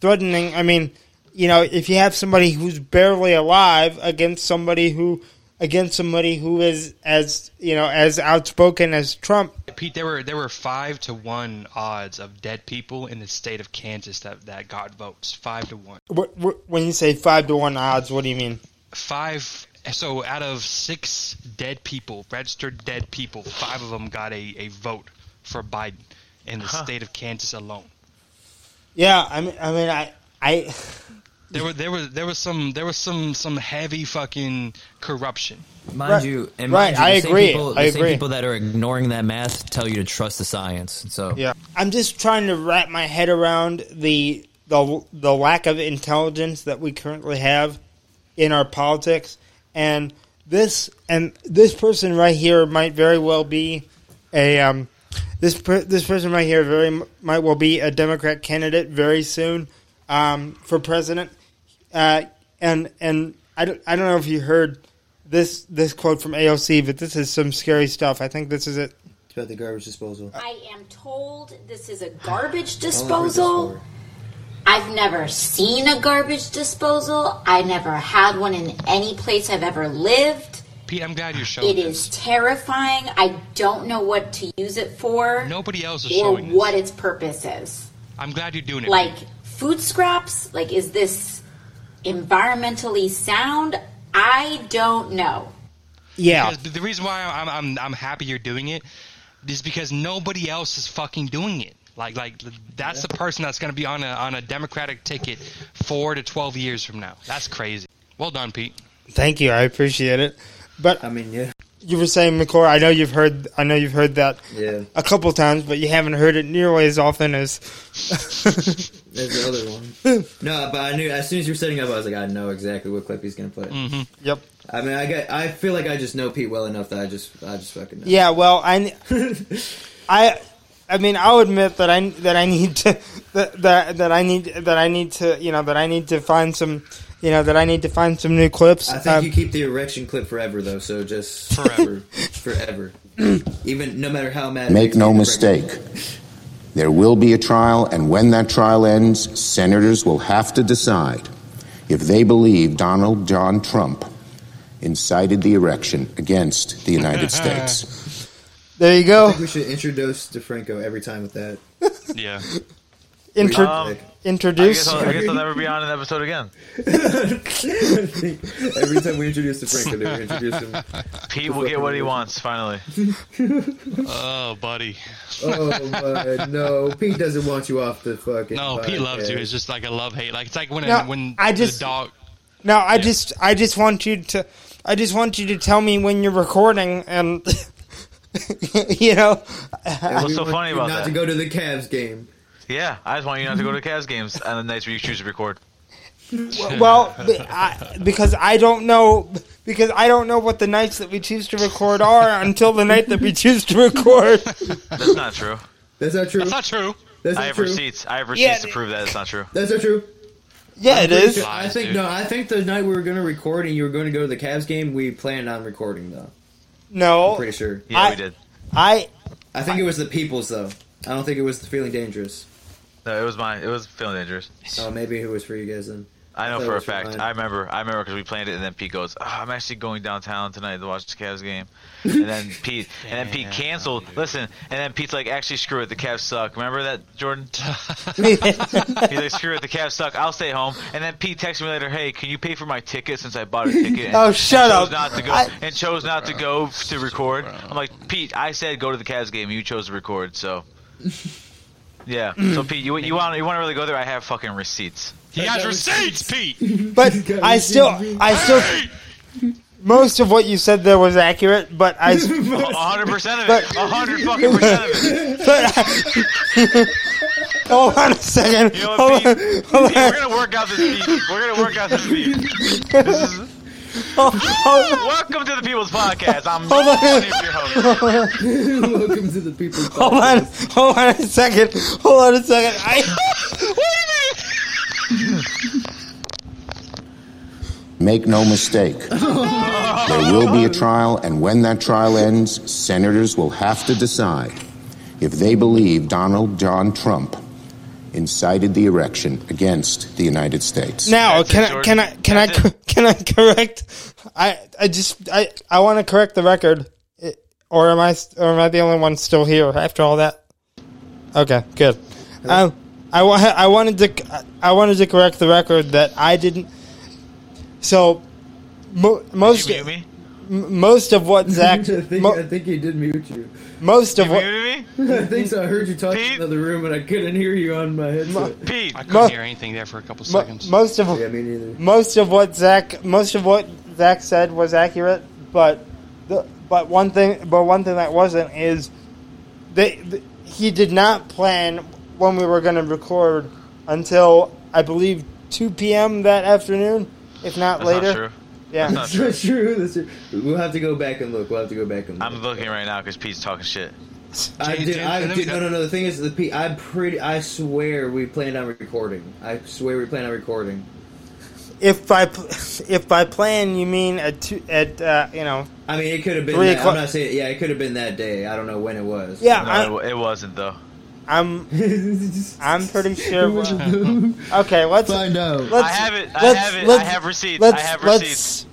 threatening. I mean, you know, if you have somebody who's barely alive against somebody who against somebody who is as you know as outspoken as Trump, Pete, there were there were five to one odds of dead people in the state of Kansas that, that got votes. Five to one. wh- wh- when you say five to one odds, what do you mean? Five. So out of six dead people, registered dead people, five of them got a, a vote for Biden in the state of Kansas alone. Yeah, I mean, I mean, I, I, There were there was there was some there was some some heavy fucking corruption. Mind Right. you, and Right, mind you, I the agree, People, the I same agree. people that are ignoring that math tell you to trust the science. So yeah, I'm just trying to wrap my head around the the the lack of intelligence that we currently have in our politics, and this and this person right here might very well be a um this per, this person right here very m- might well be a Democrat candidate very soon um, for president, uh, and and I don't, I don't know if you heard this this quote from AOC, but this is some scary stuff. I think this is it. It's about the garbage disposal. I am told this is a garbage disposal. I've never seen a garbage disposal. I never had one in any place I've ever lived. Pete, I'm glad you're showing It this. is terrifying. I don't know what to use it for Nobody else is or showing this. what its purpose is. I'm glad you're doing it. Like food scraps? Like, is this environmentally sound? I don't know. Yeah, Because the reason why I'm, I'm I'm happy you're doing it is because nobody else is fucking doing it. Like like that's the person that's going to be on a on a Democratic ticket four to twelve years from now. That's crazy. Well done, Pete. thank you. I appreciate it. But I mean, yeah, you were saying, McClure. I know you've heard. I know you've heard that yeah. a couple times, but you haven't heard it nearly as often as. There's the other one. no, but I knew as soon as you were setting up, I was like, I know exactly what clip he's gonna play. Mm-hmm. yep. I mean, I get, I feel like I just know Pete well enough that I just, I just fucking know. Yeah. Well, I. I. I mean, I'll admit that I that I need to that, that that I need that I need to you know that I need to find some you know that I need to find some new clips. I think Um, you keep the erection clip forever, though. So just Forever. forever. Even no matter how mad. Make no me, mistake. There will be a trial, and when that trial ends, senators will have to decide if they believe Donald John Trump incited the erection against the United States. there you I go. think we should introduce DeFranco every time with that. Yeah. Intro- Um, I introduce. guess, I'll, I guess I'll never be on an episode again. every time we introduce the dude, we introduce him. Pete will get what he wants finally. Oh, buddy. Oh my, no, Pete doesn't want you off the fucking. No, Pete loves you. It's just like a love hate. Like it's like when No, when I just- the dog. No, I just I just want you to I just want you to tell me when you're recording and you know What's so funny about not that? to go to the Cavs game. Yeah, I just want you not to go to Cavs games on the nights where you choose to record. well I, because I don't know because I don't know what the nights that we choose to record are until the night that we choose to record. That's not true. That's not true. That's not true. That's I have true. receipts. I have Yeah, receipts to prove that it's not true. That's not true. Yeah, I'm it pretty is. sure- I think no. I think the night we were going to record and you were going to go to the Cavs game, we planned on recording though. No, I'm pretty sure. Yeah, I- we did. I I think it was the People's though. I don't think it was the Feeling Dangerous. No, it was mine. It was feeling dangerous. Oh, maybe it was for you guys then. I know thought it for a fact. mine. I remember. I remember because we planned it, and then Pete goes, oh, "I'm actually going downtown tonight to watch the Cavs game." And then Pete, and then Pete canceled. Listen, and then Pete's like, "Actually, screw it. The Cavs suck." Remember that, Jordan? He's like, "Screw it. The Cavs suck. I'll stay home." And then Pete texted me later, "Hey, can you pay for my ticket since I bought a ticket?" And, Oh, shut and up. chose Not to go, I- and chose not to go to record. I'm like, Pete, I said go to the Cavs game. You chose to record, so. Yeah. So Pete, you you want you want to really go there? I have fucking receipts. He has receipts, Pete. but I still I still most of what you said there was accurate, but I hundred percent of But- it. hundred fucking percent of it. but Hold on a second. You know Hold what, on, Pete? hold Pete, on. we're gonna work out this beef. We're gonna work out this beef. This is Oh, welcome to the People's Podcast. I'm Hold on. one of your oh, hosts. Oh, welcome to the People's Podcast. Hold on, hold on a second. Hold on a second. I, Make no mistake. There will be a trial, and when that trial ends, senators will have to decide if they believe Donald John Trump incited the erection against the United States. now That's it, can I can I can I it. can I correct? I I just I I want to correct the record, It- or am I or am I the only one still here after all that? Okay, good. Um, I wa- I wanted to I wanted to correct the record that I didn't. So mo- most You mute me? M- most of what Zach I think mo- I think he did mute you. most of You what me? I think so. I heard you talking Pete? in another room and I couldn't hear you on my headset. Pete. I couldn't Mo- hear anything there for a couple mo- seconds. most of Yeah, me neither. most of what Zach most of what Zach said was accurate, but the but one thing but one thing that wasn't is they, th he did not plan when we were going to record until I believe 2 p.m. that afternoon, if not That's later. not true. Yeah. That's not true. That's true. That's true. We'll have to go back and look. We'll have to go back and look. I'm looking right now because Pete's talking shit. I Jay- did. Jay, I did. No, no, no. The thing is, the P, I'm pretty. I swear we planned on recording. I swear we planned on recording. If by if by plan you mean at two, at uh, you know I mean, it could have been. That, I'm not saying. Yeah, it could have been that day. I don't know when it was. yeah No, I, it, it wasn't though. I'm I'm pretty sure. okay, let's Find out. let's I have it. I let's- have it. I have receipts. Let's, I have let's- receipts.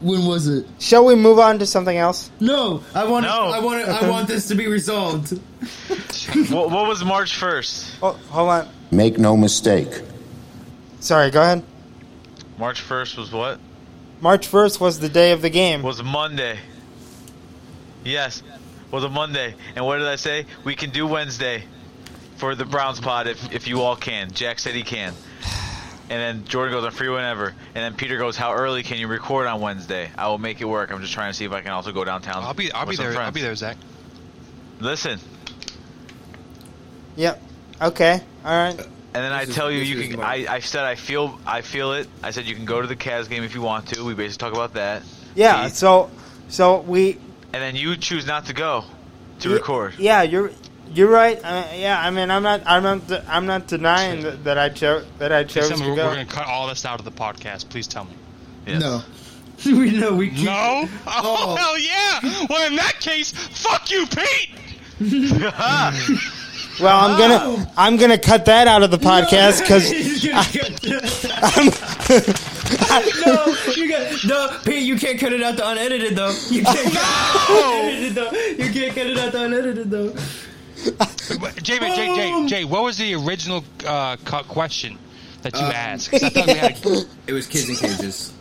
When was it? Shall we move on to something else? No. I want. No. I want. I want this to be resolved. What, what was March first? Oh, hold on. Make no mistake. Sorry, go ahead. March first was what? March 1st was the day of the game. Was Monday. Yes, was a Monday. And what did I say? We can do Wednesday for the Browns pod if if you all can. Jack said he can. And then Jordan goes, I'm free whenever. And then Peter goes, How early can you record on Wednesday? I will make it work. I'm just trying to see if I can also go downtown. I'll be I'll be with some there. I'll be there, Zach. Listen, Yep. Okay. All right. and then I is- tell you, you can. I, I said I feel I feel it. I said you can go to the Cavs game if you want to. We basically talk about that. Yeah. Pete. So, so we. And then you choose not to go to y- record. Yeah, you're. You're right. Uh, yeah, I mean, I'm not. I'm not. de- I'm not denying that, that I chose. That I chose tell me to we're, go. we're going to cut all this out of the podcast. Please tell me. Yes. No. we know we keep. No? Oh, Oh. hell yeah! Well, in that case, fuck you, Pete! Well, I'm gonna. I'm gonna cut that out of the podcast because. no, you got no, Pete. You can't cut it out the unedited though. You can't cut it unedited though. You can't cut it out the unedited though. Jay, Jay, Jay, Jay, what was the original uh, question that you asked? I thought we had It was kids in cages.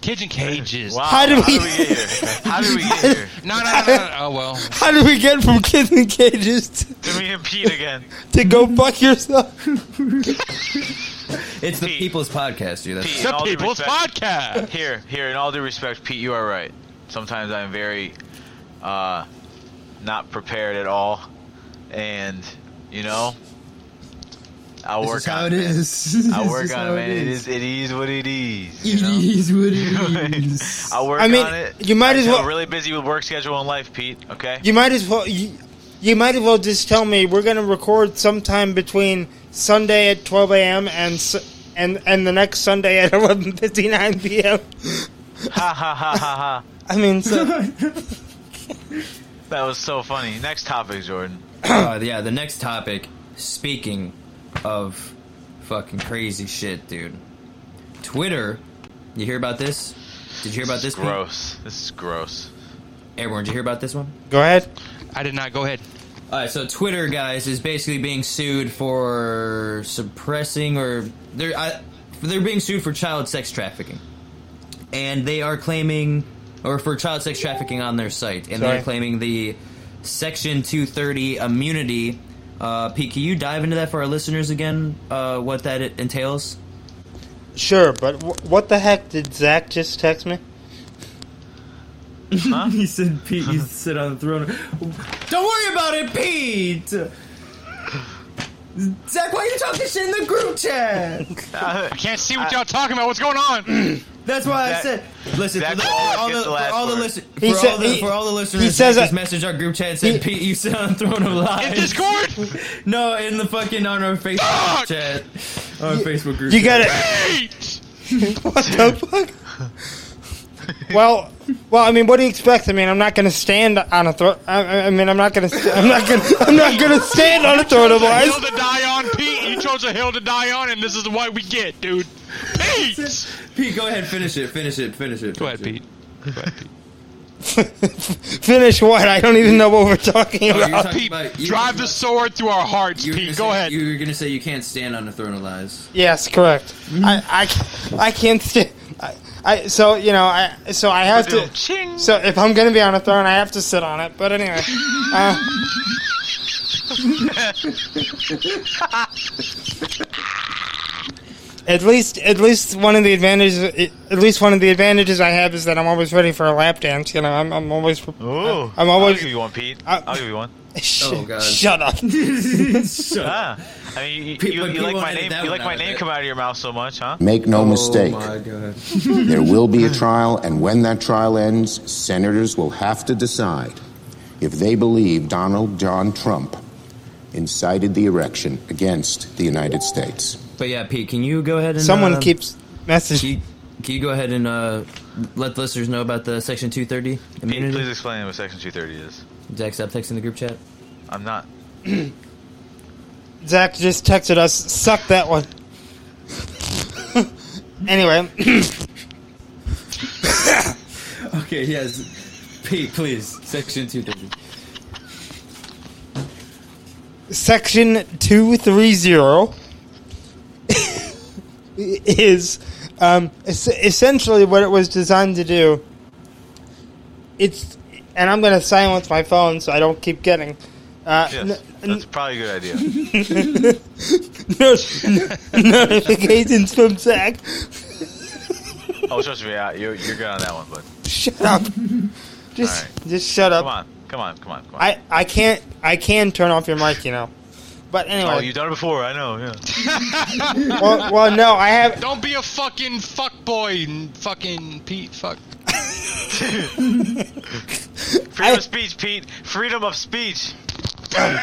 kids in cages. Wow. How did we- get here? How did we get here? No, no, no, no, no. Oh, well. How do we get from kids in cages to, To me and Pete again. to go fuck yourself? It's the Pete. People's Podcast, dude. That's Pete, The People's respect- Podcast. Here, here. In all due respect, Pete, you are right. Sometimes I'm very, uh, not prepared at all, and you know, I'll This work is how on it it. man. is. I'll work on it, man. It is. is. It is what it is. It know? is what it is. I'll work I mean, on it. you might I as tell well- Really busy with work schedule and life, Pete. Okay. You might as well. You, you might as well just tell me we're gonna record sometime between Sunday at 12 a.m. and and and the next Sunday at 11:59 p.m. Ha ha ha ha ha. I mean, so That was so funny. Next topic, Jordan. uh, yeah, the next topic. Speaking of fucking crazy shit, dude. Twitter. You hear about this? Did you hear about this? Pete? Gross. This is gross. Airborne, did you hear about this one? go ahead. I did not. Go ahead. All right, so Twitter, guys, is basically being sued for suppressing or they're I, they're being sued for child sex trafficking, and they are claiming or for child sex trafficking on their site, and Sorry. they're claiming the Section 230 immunity. Uh, Pete, can you dive into that for our listeners again? Uh, what that entails? Sure, but w- what the heck did Zach just text me? he said, "Pete, you sit on the throne." Don't worry about it, Pete. Zach, why are you talking shit in the group chat? I can't see what y'all talking about. What's going on? That's why I Zach- said, listen, Zach for, the, will always all get the, the for last all the word. listen, He for, said- all the, he- for all the he listeners, says Zach just that- messaged our group chat and said, he- Pete, you sit on the Throne of Lies. In Discord. No, in the fucking on our Facebook Fuck! chat, our Facebook group. You chat. got it. Pete. What the fuck? Well, well, I mean, what do you expect? I mean, I'm not going to stand on a throne. I, I- I mean, I'm not going to. I'm not going. I'm not going to stand on a throne of a lies. hill to die on, Pete. You chose a hill to die on, and this is what we get, dude. Pete. Pete, go ahead, finish it, finish it, finish it. Go ahead, Pete. Go ahead, Pete. Finish what? I don't even know what we're talking Oh, about. talking Pete, about- you- drive the sword through our hearts, Pete. gonna Go say- ahead. You were gonna say you can't stand on the Throne of Lies. Yes, correct. I, I, I can't stand. I, I, so you know, I, so I have to. Ching. So if I'm going to be on a throne, I have to sit on it. But anyway, uh, at least, at least one of the advantages, at least one of the advantages I have is that I'm always ready for a lap dance. You know, I'm, I'm always. Ooh. I'm always- I'll give you one, Pete. I- I'll give you one. Sh- Oh, God. Shut up. Ah. I mean, you, you, you like my name. You like my name come out of your mouth so much, huh? Make no Oh mistake, my god. there will be a trial, and when that trial ends, senators will have to decide if they believe Donald John Trump incited the erection against the United States. But yeah, Pete, can you go ahead and Someone uh, keeps messaging. Can you, can you go ahead and uh, let the listeners know about the Section 230 Pete, immunity? please explain what Section 230 is. Zach, stop texting the group chat. I'm not. Zach just texted us. Suck that one. anyway, Okay, yes. Pete, please. Section 230. section two three zero is um, es- essentially what it was designed to do. It's, and I'm going to silence my phone so I don't keep getting. Uh, Yes, n- that's probably a good idea. no- notifications from Zach. Oh, trust me, yeah, you're, you're good on that one, but Shut up. Just, All just shut up. come on, come on, come on, come on. I, I can't I can turn off your mic, you know. But anyway, oh, you've done it before, I know. Yeah. well, well, no, I have. Don't be a fucking fuck boy, fucking Pete. Fuck. Freedom of speech, Pete. Freedom of speech.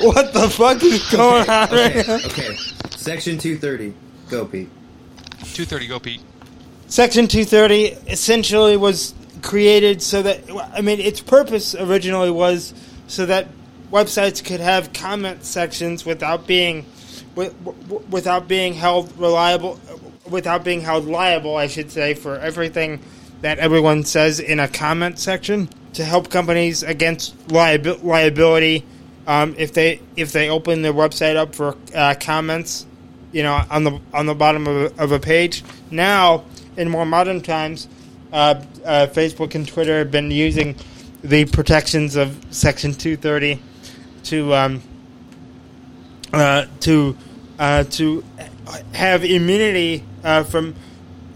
What the fuck is going on right Okay, now? okay. Section 230. Go, Pete. 230, go Pete. Section 230 essentially was created so that I mean its purpose originally was so that websites could have comment sections without being without being held reliable without being held liable I should say for everything that everyone says in a comment section to help companies against liabi- liability um, if they if they open their website up for uh, comments you know, on the on the bottom of a, of a page. Now, in more modern times, uh, uh, Facebook and Twitter have been using the protections of Section 230 to um, uh, to uh, to have immunity uh, from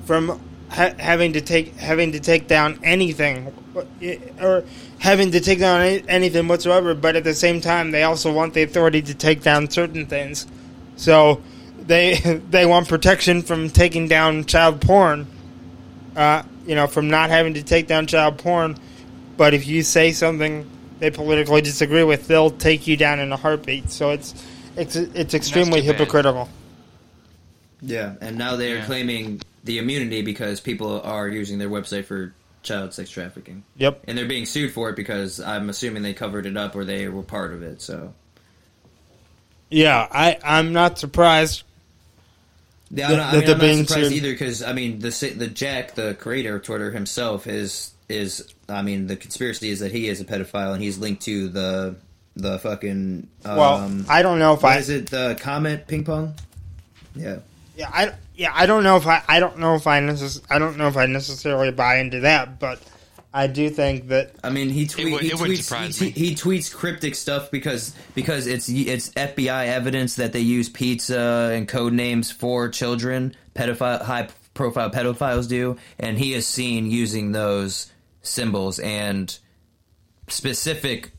from ha- having to take having to take down anything or having to take down any- anything whatsoever. But at the same time, they also want the authority to take down certain things. So they they want protection from taking down child porn. Uh, you know, from not having to take down child porn. But if you say something they politically disagree with, they'll take you down in a heartbeat. So it's it's it's extremely too bad. hypocritical. Yeah, and now they are Yeah. claiming the immunity because people are using their website for child sex trafficking. Yep. And they're being sued for it because I'm assuming they covered it up or they were part of it. So Yeah, I I'm not surprised. yeah, I'm not, I that mean, I'm being not surprised either because I mean the the Jack, the creator of Twitter himself, is is I mean the conspiracy is that he is a pedophile and he's linked to the the fucking um, Well, I don't know if I is it the Comet Ping Pong? Yeah. Yeah, I yeah, I don't know if I I don't know if I necess- I don't know if I necessarily buy into that, but I do think that I mean, he, tweet, would- he it tweets surprise he, me. he tweets cryptic stuff because because it's it's FBI evidence that they use pizza and code names for children. Pedophile, high profile pedophiles do, and he is seen using those symbols and specific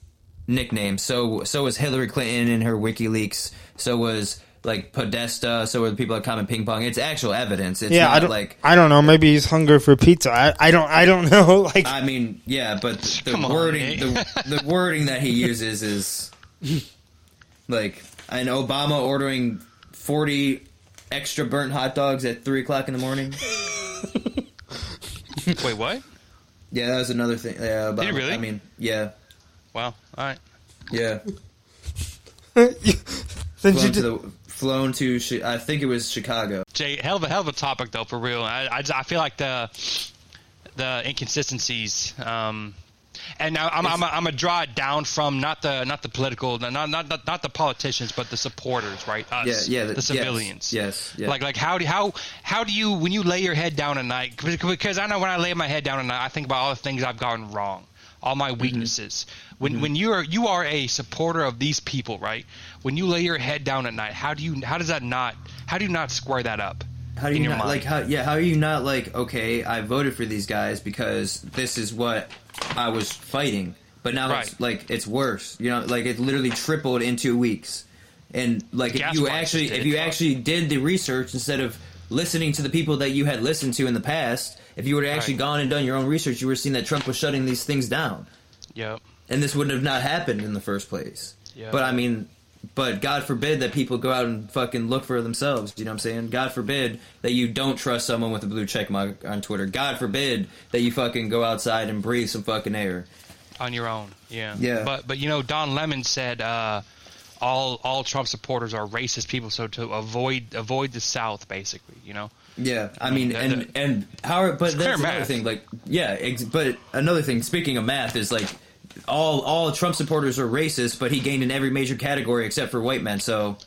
nicknames. So so was Hillary Clinton in her WikiLeaks. So was like Podesta. So were the people at Comet Ping Pong. It's actual evidence. It's yeah, not I don't like I don't know, maybe he's hungry for pizza. I, I don't I don't know like I mean, yeah, but the Come on, wording, Nate. the, the wording that he uses is like an Obama ordering forty extra burnt hot dogs at three o'clock in the morning. Wait, what? Yeah, that was another thing. Yeah, Obama, he really? I mean, yeah, Wow. All right. yeah. since you Flown to did, the flown to, I think it was Chicago. Jay, hell of a hell of a topic though, for real. I, I, I feel like the the inconsistencies. Um, and now I'm I'm I'm gonna draw it down from not the not the political not not not, not the politicians but the supporters right us Yeah, yeah, the yes, civilians yes, yeah. like like how do how how do you when you lay your head down at night because I know when I lay my head down at night I think about all the things I've gotten wrong all my Mm-hmm. When mm-hmm. when you are you are a supporter of these people right when you lay your head down at night how do you how does that not how do you not square that up How do in you your not mind? like how yeah, how are you not like, okay, I voted for these guys because this is what I was fighting. But now it's like it's worse. You know, like it literally tripled in two weeks. And like if you actually did if you fuck. actually did the research instead of listening to the people that you had listened to in the past, if you would have actually Right. gone and done your own research, you would have seen that Trump was shutting these things down. yep And this wouldn't have not happened in the first place. Yeah. But I mean, but God forbid that people go out and fucking look for themselves. You know what I'm saying? God forbid that you don't trust someone with a blue check mark on Twitter. God forbid that you fucking go outside and breathe some fucking air. on your own. Yeah. Yeah. But but you know Don Lemon said uh, all all Trump supporters are racist people, so to avoid avoid the South, basically. You know. Yeah, I mean, and and how? But that's another math. thing. Like, yeah, ex- but another thing. Speaking of math, is like all all Trump supporters are racist, but he gained in every major category except for white men. So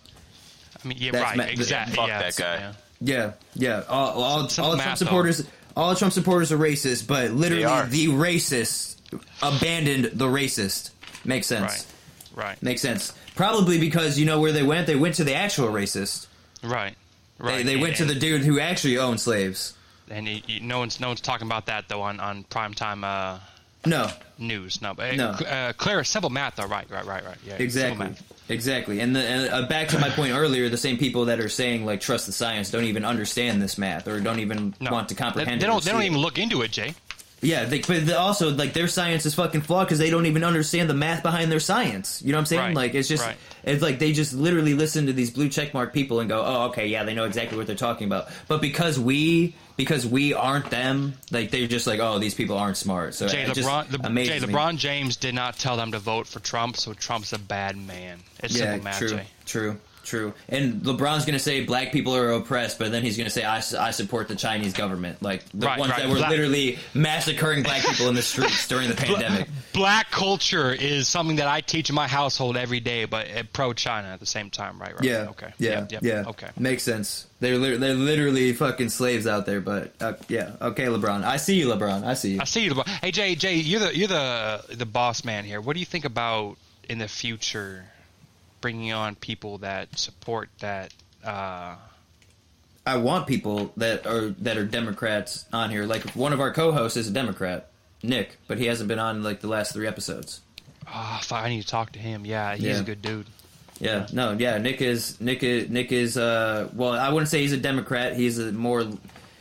I mean, yeah, That's right, ma- exactly. fuck yeah, that guy. yeah. Yeah, yeah. All, all, Simple all math, Trump though. supporters, all Trump supporters are racist, but literally the racist abandoned the racist. Makes sense. Right. Right. Makes sense. Probably because you know where they went. They went to the actual racist. Right. They, Right. they went to the dude who actually owned slaves. and he, he- no one's no one's talking about that though on on primetime uh, No, news. No, No. Uh, Clara, simple math. Right. Right. Right. Right. Yeah. exactly, exactly. And, the, and uh, back to my point earlier, the same people that are saying like trust the science don't even understand this math or don't even No. want to comprehend. they it or don't. They don't even look into it, Jay. Yeah, they, but also like their science is fucking flawed because they don't even understand the math behind their science. You know what I'm saying? Right, Like it's just right. it's like they just literally listen to these blue checkmark people and go, "Oh, okay, yeah, they know exactly what they're talking about." But because we because we aren't them, like they're just like, "Oh, these people aren't smart." So Jay LeBron, Le, Jay. LeBron James did not tell them to vote for Trump, so Trump's a bad man. It's Yeah, simple math, true, Jay. true, true. And LeBron's gonna say black people are oppressed, but then he's gonna say I, I support the Chinese government, like the Right, ones right. that were Black- literally massacring black people in the streets during the pandemic. Black culture is something that I teach in my household every day, but pro China at the same time, right? Right. Yeah. Okay. Yeah. Yep, yep, Yeah. Okay. Makes sense. They're li- they're literally fucking slaves out there. But uh, yeah. Okay, LeBron. I see you, LeBron. I see you. I see you. LeBron. Hey, Jay. Jay, you're the you're the the boss man here. What do you think about in the future bringing on people that support that? Uh, I want people that are that are Democrats on here. Like one of our co-hosts is a Democrat, Nick, but he hasn't been on like the last three episodes. oh, I need to talk to him. Yeah, he's Yeah. a good dude. Yeah, no, yeah. Nick is Nick is Nick is uh well, I wouldn't say he's a Democrat. He's a more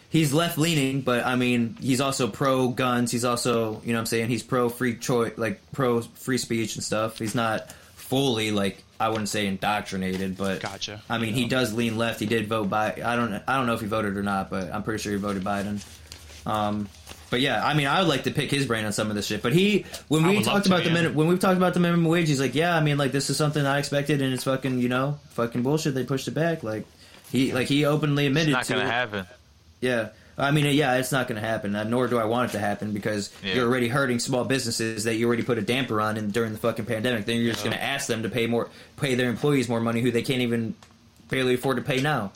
he's left leaning, but I mean, he's also pro guns. He's also, you know, what I'm saying he's pro free choice, like pro free speech and stuff. He's not fully like I wouldn't say indoctrinated, but Gotcha. I mean, he does lean left. He did vote by. I don't. I don't know if he voted or not, but I'm pretty sure he voted Biden. Um, but yeah, I mean, I would like to pick his brain on some of this shit. But he, when we would love talked to, about the yeah. minute, when we've talked about the minimum wage, he's like, yeah, I mean, like this is something I expected, and it's fucking, you know, fucking bullshit. They pushed it back. Like he, like he openly It's admitted not to gonna it. happen. Yeah. I mean, yeah, it's not going to happen, uh, nor do I want it to happen because Yeah. you're already hurting small businesses that you already put a damper on in, during the fucking pandemic. Then you're just Yeah. going to ask them to pay more, pay their employees more money who they can't even barely afford to pay now.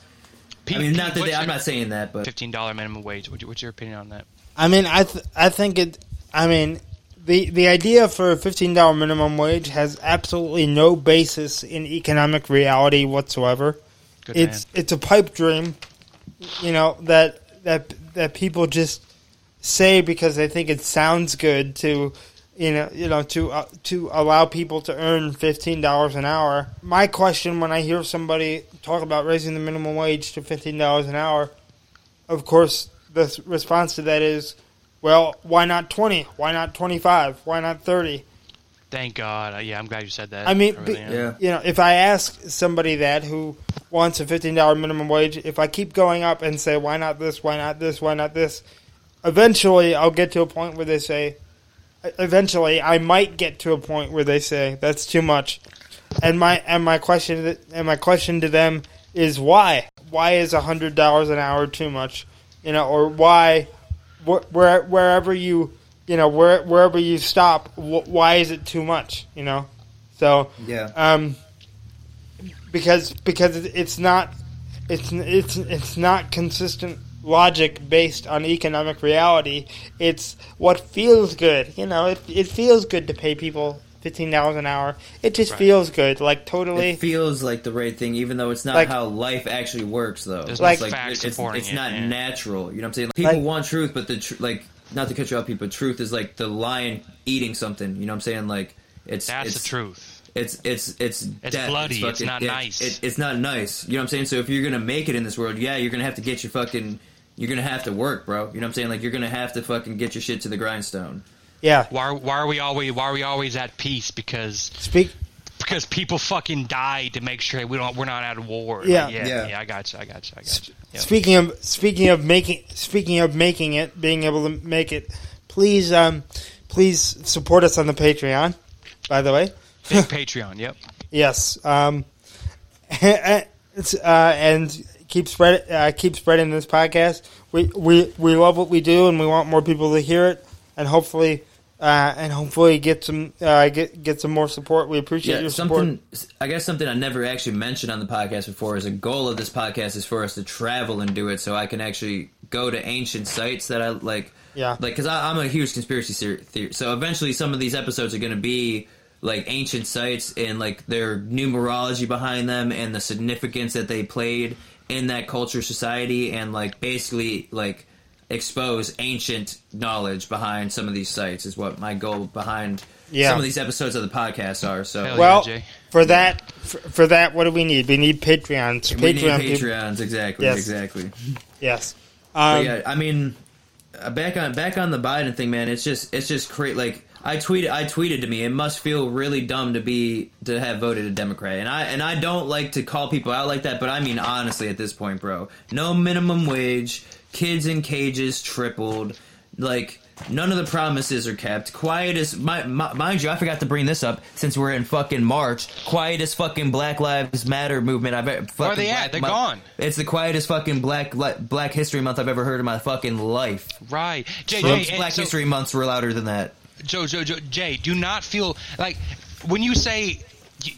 Pete, I mean, Pete, not that they, I'm not saying that, but fifteen dollar minimum wage. What- What's your opinion on that? I mean, I th- I think it. I mean, the the idea for a fifteen dollar minimum wage has absolutely no basis in economic reality whatsoever. Good it's it's a pipe dream, you know that that that people just say because they think it sounds good to, you know, you know to uh, to allow people to earn fifteen dollars an hour. My question when I hear somebody talk about raising the minimum wage to fifteen dollars an hour, of course, the response to that is, well, why not twenty? Why not twenty five? Why not thirty? Thank God. Uh, yeah, I'm glad you said that. I mean, really be- am. you know, if I ask somebody that who wants a fifteen dollar minimum wage, if I keep going up and say why not this, why not this, why not this, eventually I'll get to a point where they say. Eventually, I might get to a point where they say that's too much, and my and my question and my question to them is why? Why is hundred dollars an hour too much? You know, or why? Wh- where wherever you you know where wherever you stop, wh- why is it too much? You know, so yeah. um, because because it's not it's it's it's not consistent logic based on economic reality. It's what feels good. You know, it it feels good to pay people fifteen dollars an hour. It just Right. feels good. Like totally. It feels like the right thing, even though it's not Like- how life actually works. Though, There's It's like facts it's, supporting it's it, not yeah. natural. You know what I'm saying? People Like- want truth, but the tr- like not to cut you off, people. Truth is like the lion eating something. You know what I'm saying? Like it's That's it's, the truth. It's it's it's It's death. bloody. It's not yeah, nice. It, it's not nice. You know what I'm saying? So if you're gonna make it in this world, yeah, you're gonna have to get your fucking. You're gonna have to work, bro. You know what I'm saying? Like you're gonna have to fucking get your shit to the grindstone. Yeah. Why why are we always why are we always at peace? Because Speak. Because people fucking died to make sure we don't we're not at war. Like, Yeah. yeah, Yeah. yeah, I got you. I got you. I got you. Yeah. Speaking of speaking of making speaking of making it, being able to make it, please um, please support us on the Patreon. By the way, Big Patreon. Yep. yes, um, it's, uh, and keep spread uh, keep spreading this podcast. We we we love what we do, and we want more people to hear it, and hopefully. Uh, and hopefully get some uh, get get some more support. We appreciate Yeah, your support. I guess something I never actually mentioned on the podcast before is a goal of this podcast is for us to travel and do it, so I can actually go to ancient sites that I like. Yeah. like because I'm a huge conspiracy theory. So eventually, some of these episodes are going to be like ancient sites and like their numerology behind them and the significance that they played in that culture, society, and like basically like expose ancient knowledge behind some of these sites is what my goal behind Yeah. some of these episodes of the podcast are. So Hell well, yeah, for that for, for that, what do we need? We need Patreons. We need Patreon people- Patreons, exactly, Yes. exactly. Yes. Um, yeah, I mean, uh, back on back on the Biden thing, man. It's just it's just great. Like I tweeted, I tweeted to me. It must feel really dumb to be to have voted a Democrat, and I and I don't like to call people out like that. But I mean, honestly, at this point, bro, no minimum wage, kids in cages tripled, like. None of the promises are kept. Quiet as my, my, mind you, I forgot to bring this up since we're in fucking March. Quietest fucking Black Lives Matter movement I've ever. Where are they fucking at? Black They're Mo- gone. It's the quietest fucking Black li- Black History Month I've ever heard in my fucking life. Right. Jay, Trump's Jay, Black so- History Months were louder than that. Joe, Joe, Joe, Jay, do not feel like when you say.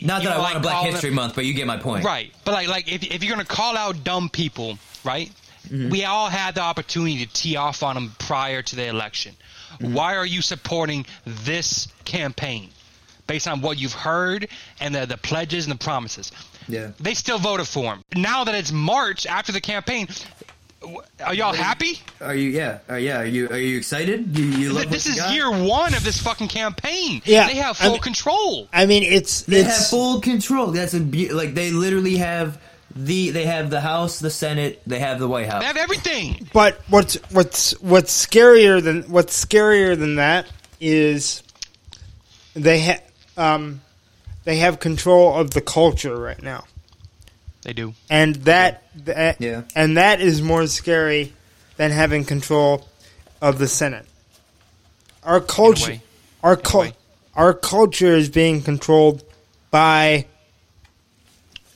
Not you that I want like a Black History them- Month, but you get my point. Right. But like, like if, if you're gonna call out dumb people, right? Mm-hmm. We all had the opportunity to tee off on them prior to the election. Mm-hmm. Why are you supporting this campaign based on what you've heard and the, the pledges and the promises? Yeah. They still voted for him. Now that it's March after the campaign, are y'all happy? Are you? Yeah. Are, yeah. Are you? Are you excited? You, you love This is you got? year one of this fucking campaign. Yeah, they have I full mean- control. I mean, it's They it's have full control. That's a be- like they literally have the they have the House, the Senate, they have the White House. They have everything. But what's what's what's scarier than what's scarier than that is they ha- um, they have control of the culture right now, They do. and that, that Yeah. and that is more scary than having control of the Senate. Our culture, our a cul- our culture is being controlled by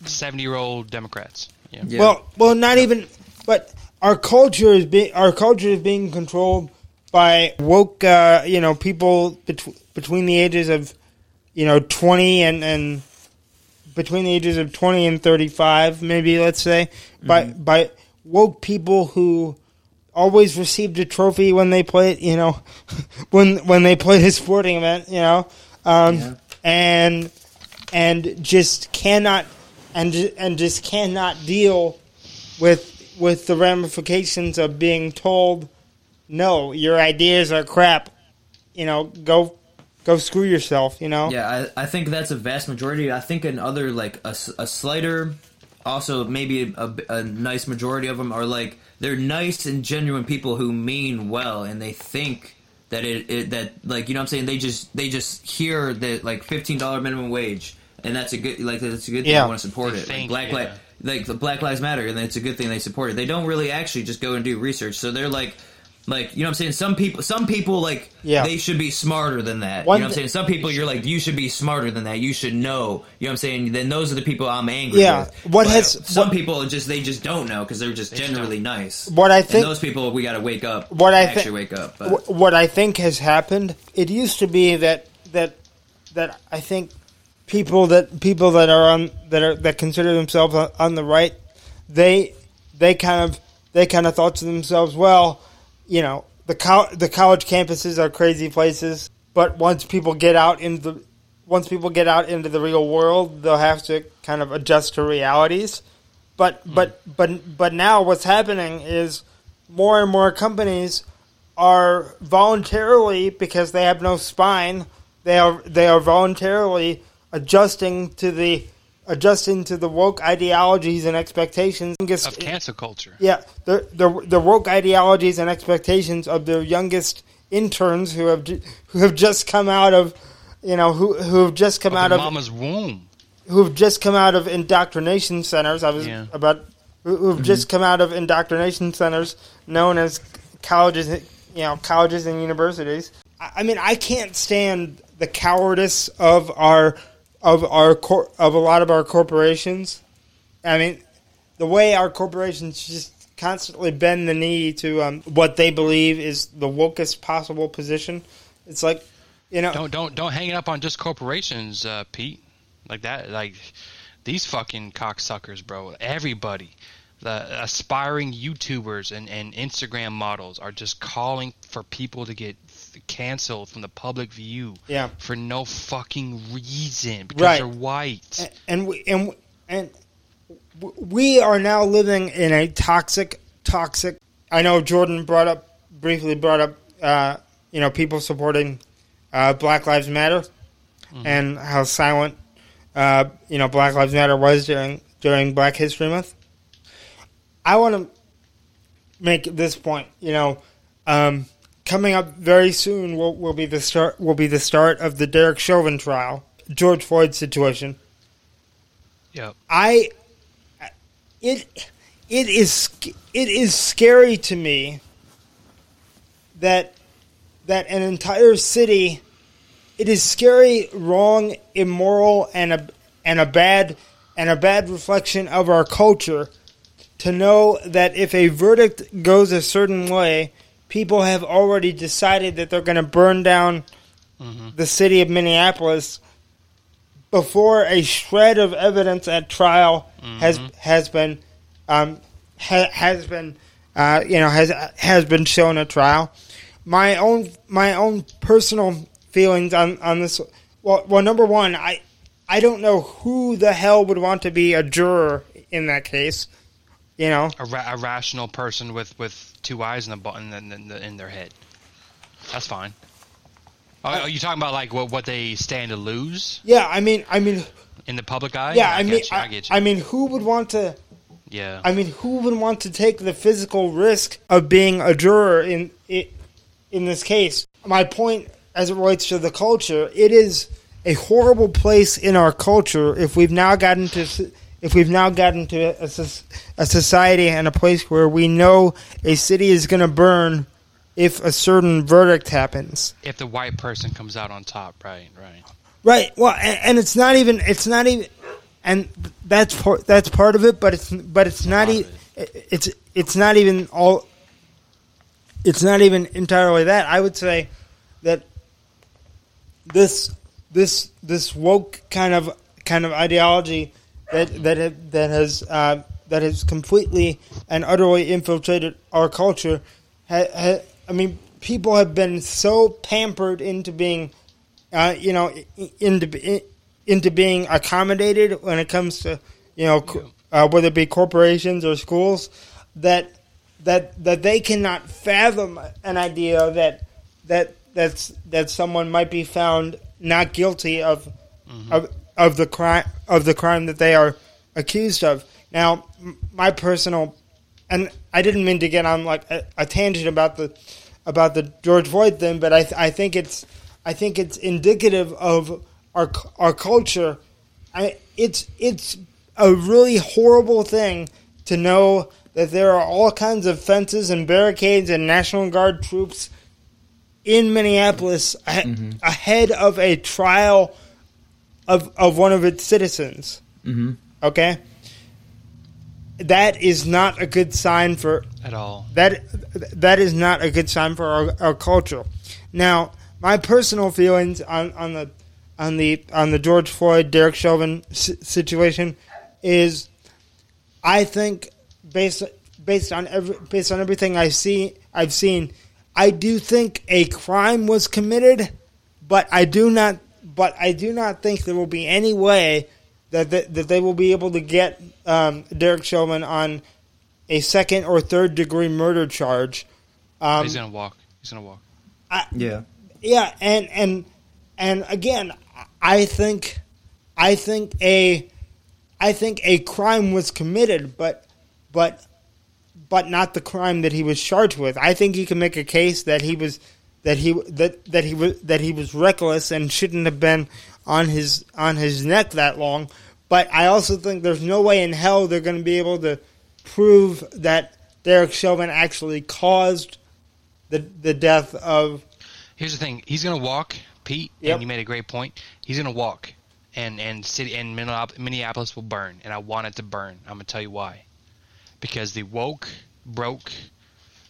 Seventy-year-old Democrats. Yeah. Yeah. Well, well, not even. But our culture is being our culture is being controlled by woke, uh, you know, people bet- between the ages of, you know, twenty and and between the ages of twenty and thirty five, maybe let's say, by by woke people who always received a trophy when they played, you know, when when they played a sporting event, you know, um, Yeah. and and just cannot and and just cannot deal with with the ramifications of being told no your ideas are crap. You know go go screw yourself you know? Yeah, I, I think that's a vast majority. I think another like a, a slighter, also maybe a, a nice majority of them are like they're nice and genuine people who mean well, and they think that it, it that like you know what I'm saying? They just they just hear that like fifteen dollar minimum wage, and that's a good like that's a good thing. Yeah. I want to support They it. Like Black yeah. Li- like the Black Lives Matter, and it's a good thing they support it. They don't really actually just go and do research, so they're like. Like you know what I'm saying? Some people, some people like Yeah. they should be smarter than that. One you know what I'm saying? Some people you're like you should be smarter than that. You should know. You know what I'm saying? Then those are the people I'm angry Yeah. with. What But has- some what- people just they just don't know because they're just generally nice. What I think- and those people we got to wake up. What I actually think- wake up. But what I think has happened. It used to be that that that I think people that people that are on that are that consider themselves on, on the right, they they kind of they kind of thought to themselves, well, you know, the col- the college campuses are crazy places, but once people get out into the once people get out into the real world, they'll have to kind of adjust to realities. But hmm. but but but now what's happening is more and more companies are voluntarily because they have no spine. They are they are voluntarily adjusting to the adjusting to the woke ideologies and expectations. Of cancel culture. Yeah, the the the woke ideologies and expectations of their youngest interns who have who have just come out of, you know, who who have just come Of out the of mama's womb. who have just come out of indoctrination centers. I was Yeah. about who who have just mm-hmm. come out of indoctrination centers known as colleges, you know, colleges and universities. I I mean, I can't stand the cowardice of our of our cor- of a lot of our corporations. I mean, the way our corporations just constantly bend the knee to um, what they believe is the wokest possible position. It's like, you know, Don't don't don't hang it up on just corporations, uh, Pete. Like that, like these fucking cocksuckers, bro. Everybody, the aspiring YouTubers and, and Instagram models are just calling for people to get canceled from the public view. Yeah. For no fucking reason because Right. they're white. and we and and we are now living in a toxic, toxic. I know Jordan brought up briefly brought up, uh, you know, people supporting uh, Black Lives Matter and how silent, uh, you know, Black Lives Matter was during during Black History Month. I want to make this point. You know, um, coming up very soon will, will be the start will be the start of the Derek Chauvin trial, George Floyd situation. Yep. I it it is it is scary to me that that an entire city it is scary, wrong, immoral and a and a bad and a bad reflection of our culture to know that if a verdict goes a certain way, people have already decided that they're going to burn down the city of Minneapolis before a shred of evidence at trial has has been um, ha, has been uh, you know has has been shown at trial. My own my own personal feelings on on this. Well, well, number one, I I don't know who the hell would want to be a juror in that case. You know, A, ra- a rational person with, with two eyes in the button in, in, in their head. That's fine. Oh, are you talking about like what what they stand to lose yeah. I mean, I mean, in the public eye? yeah. I, get mean, I, I. I mean, who would want to Yeah. I mean, who would want to take the physical risk of being a juror in it in this case? My point, as it relates to the culture, it is a horrible place in our culture if we've now gotten to if we've now gotten to a, a society and a place where we know a city is going to burn if a certain verdict happens. if the white person comes out on top, right, right. Right. Well, and, and it's not even. It's not even. And that's part. That's part of it. But it's. But it's not. E- it's. It's not even all. It's not even entirely that. I would say that this this this woke kind of kind of ideology that that ha- that has uh, that has completely and utterly infiltrated our culture. Ha, ha, I mean, people have been so pampered into being uh, you know, into into being accommodated when it comes to you know, co- uh, whether it be corporations or schools, that that that they cannot fathom an idea that that that's that someone might be found not guilty of of of the crime of the crime that they are accused of. Now, my personal and I didn't mean to get on like a, a tangent about the about the George Floyd thing, but I th- I think it's I think it's indicative of our our culture. I it's it's a really horrible thing to know that there are all kinds of fences and barricades and National Guard troops in Minneapolis a- mm-hmm. ahead of a trial of of one of its citizens. Mhm. Okay, that is not a good sign for At all. that that is not a good sign for our, our culture. Now, my personal feelings on, on the on the on the George Floyd Derek Chauvin si- situation is, I think based based on every based on everything I see I've seen, I do think a crime was committed, but I do not but I do not think there will be any way that that, that they will be able to get um, Derek Chauvin on a second or third degree murder charge. Um, He's gonna walk. He's gonna walk. Yeah. yeah, and and and again, I think, I think a, I think a crime was committed, but, but, but not the crime that he was charged with. I think you can make a case that he was, that he that that he was that he was reckless and shouldn't have been on his on his neck that long. But I also think there's no way in hell they're going to be able to prove that Derek Chauvin actually caused the the death of Here's the thing. He's gonna walk, Pete. Yep. And you made a great point. He's gonna walk, and and city and Minneapolis will burn, and I want it to burn. I'm gonna tell you why. Because the woke, broke,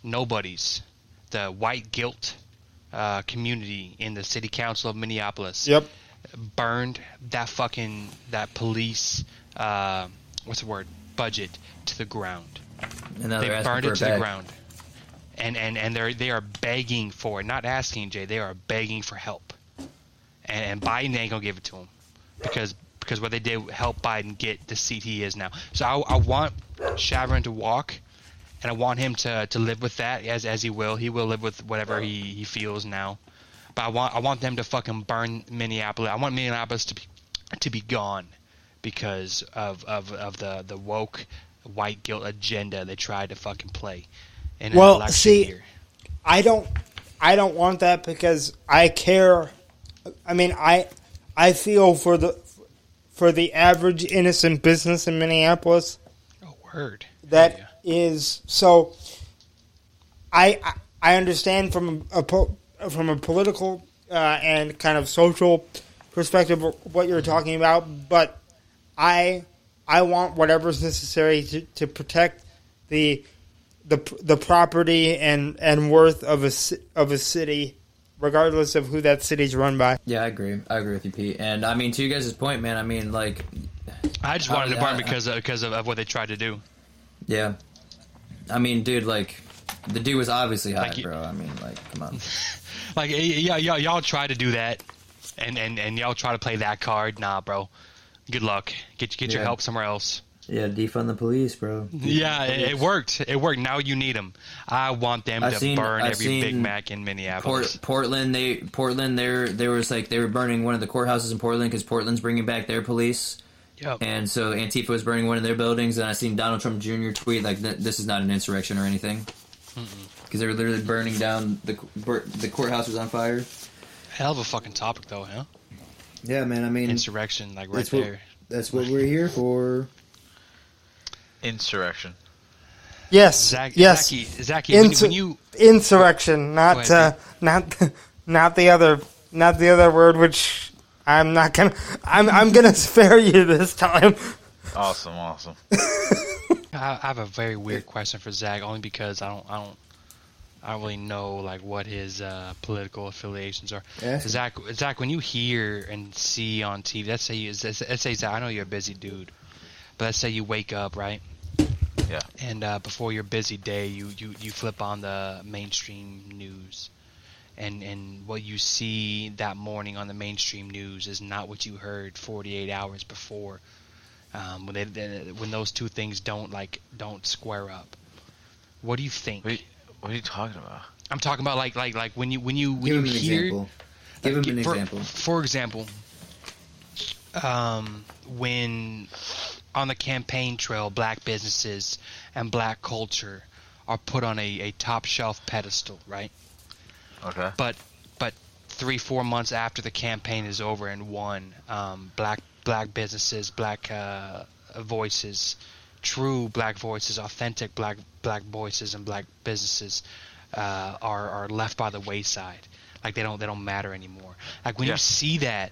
nobodies, the white guilt uh, community in the city council of Minneapolis. Yep. Burned that fucking that police. Uh, what's the word? Budget to the ground. And now they burned it it to back. the ground and and and they're they are begging for it, not asking Jay. They are begging for help, and, and Biden ain't gonna give it to them because because what they did helped Biden get the seat he is now. So I, I want Chauvin to walk, and I want him to, to live with that as as he will. He will live with whatever he, he feels now. But I want I want them to fucking burn Minneapolis. I want Minneapolis to be to be gone because of of, of the the woke white guilt agenda they tried to fucking play. In Well, see, year. I don't, I don't want that because I care. I mean, I, I feel for the, for the average innocent business in Minneapolis. Oh, word. That is so. I, I I understand from a po- from a political uh, and kind of social perspective what you're talking about, but I I want whatever's necessary to, to protect the the the property and, and worth of a of a city, regardless of who that city's run by. Yeah, I agree. I agree with you, Pete. And I mean, to you guys' point, man. I mean, like, I just I- wanted to burn because of, because of, of what they tried to do. yeah. I mean, dude, like, the dude was obviously high, Like bro. I mean, like, come on. Like, y- y- y'all, y'all try to do that, and, and, and y'all try to play that card. Nah, bro. Good luck. Get get your help somewhere else. Yeah, defund the police, bro. Defund Yeah, it, it worked. It worked. Now you need them. I want them I've to seen- burn I've every Big Mac in Minneapolis. Port, Portland, they Portland, there there was like they were burning one of the courthouses in Portland because Portland's bringing back their police. Yep. And so Antifa was burning one of their buildings, and I seen Donald Trump Jr. tweet like, "This is not an insurrection or anything," because they were literally burning down the bur- the courthouse was on fire. Hell of a fucking topic, though, huh? Yeah, man. I mean, Insurrection, like right that's what there. that's what we're here for. Insurrection. Yes, Zach, yes. Zachy, Zachy when, Insur- when you insurrection, not ahead, uh, not not the other not the other word, which I'm not gonna. I'm I'm gonna spare you this time. Awesome, awesome. I I have a very weird question for Zach, only because I don't, I don't, I don't really know like what his uh, political affiliations are. Ask him. Zach, Zach, when you hear and see on TV, let's say you, let's let's say Zach, I know you're a busy dude, but let's say you wake up right, Yeah. and uh, before your busy day, you, you you flip on the mainstream news, and and what you see that morning on the mainstream news is not what you heard 48 hours before. Um, when they, they when those two things don't like don't square up, what do you think? What, what are you talking about? I'm talking about like like like when you when you when Give you him an hear example. Give him an for, example. For example, um, when on the campaign trail, black businesses and black culture are put on a, a top shelf pedestal, right? Okay. But but three four months after the campaign is over and won, um, black black businesses, black uh, voices, true black voices, authentic black black voices and black businesses uh, are are left by the wayside. Like they don't they don't matter anymore. Like when Yeah. you see that,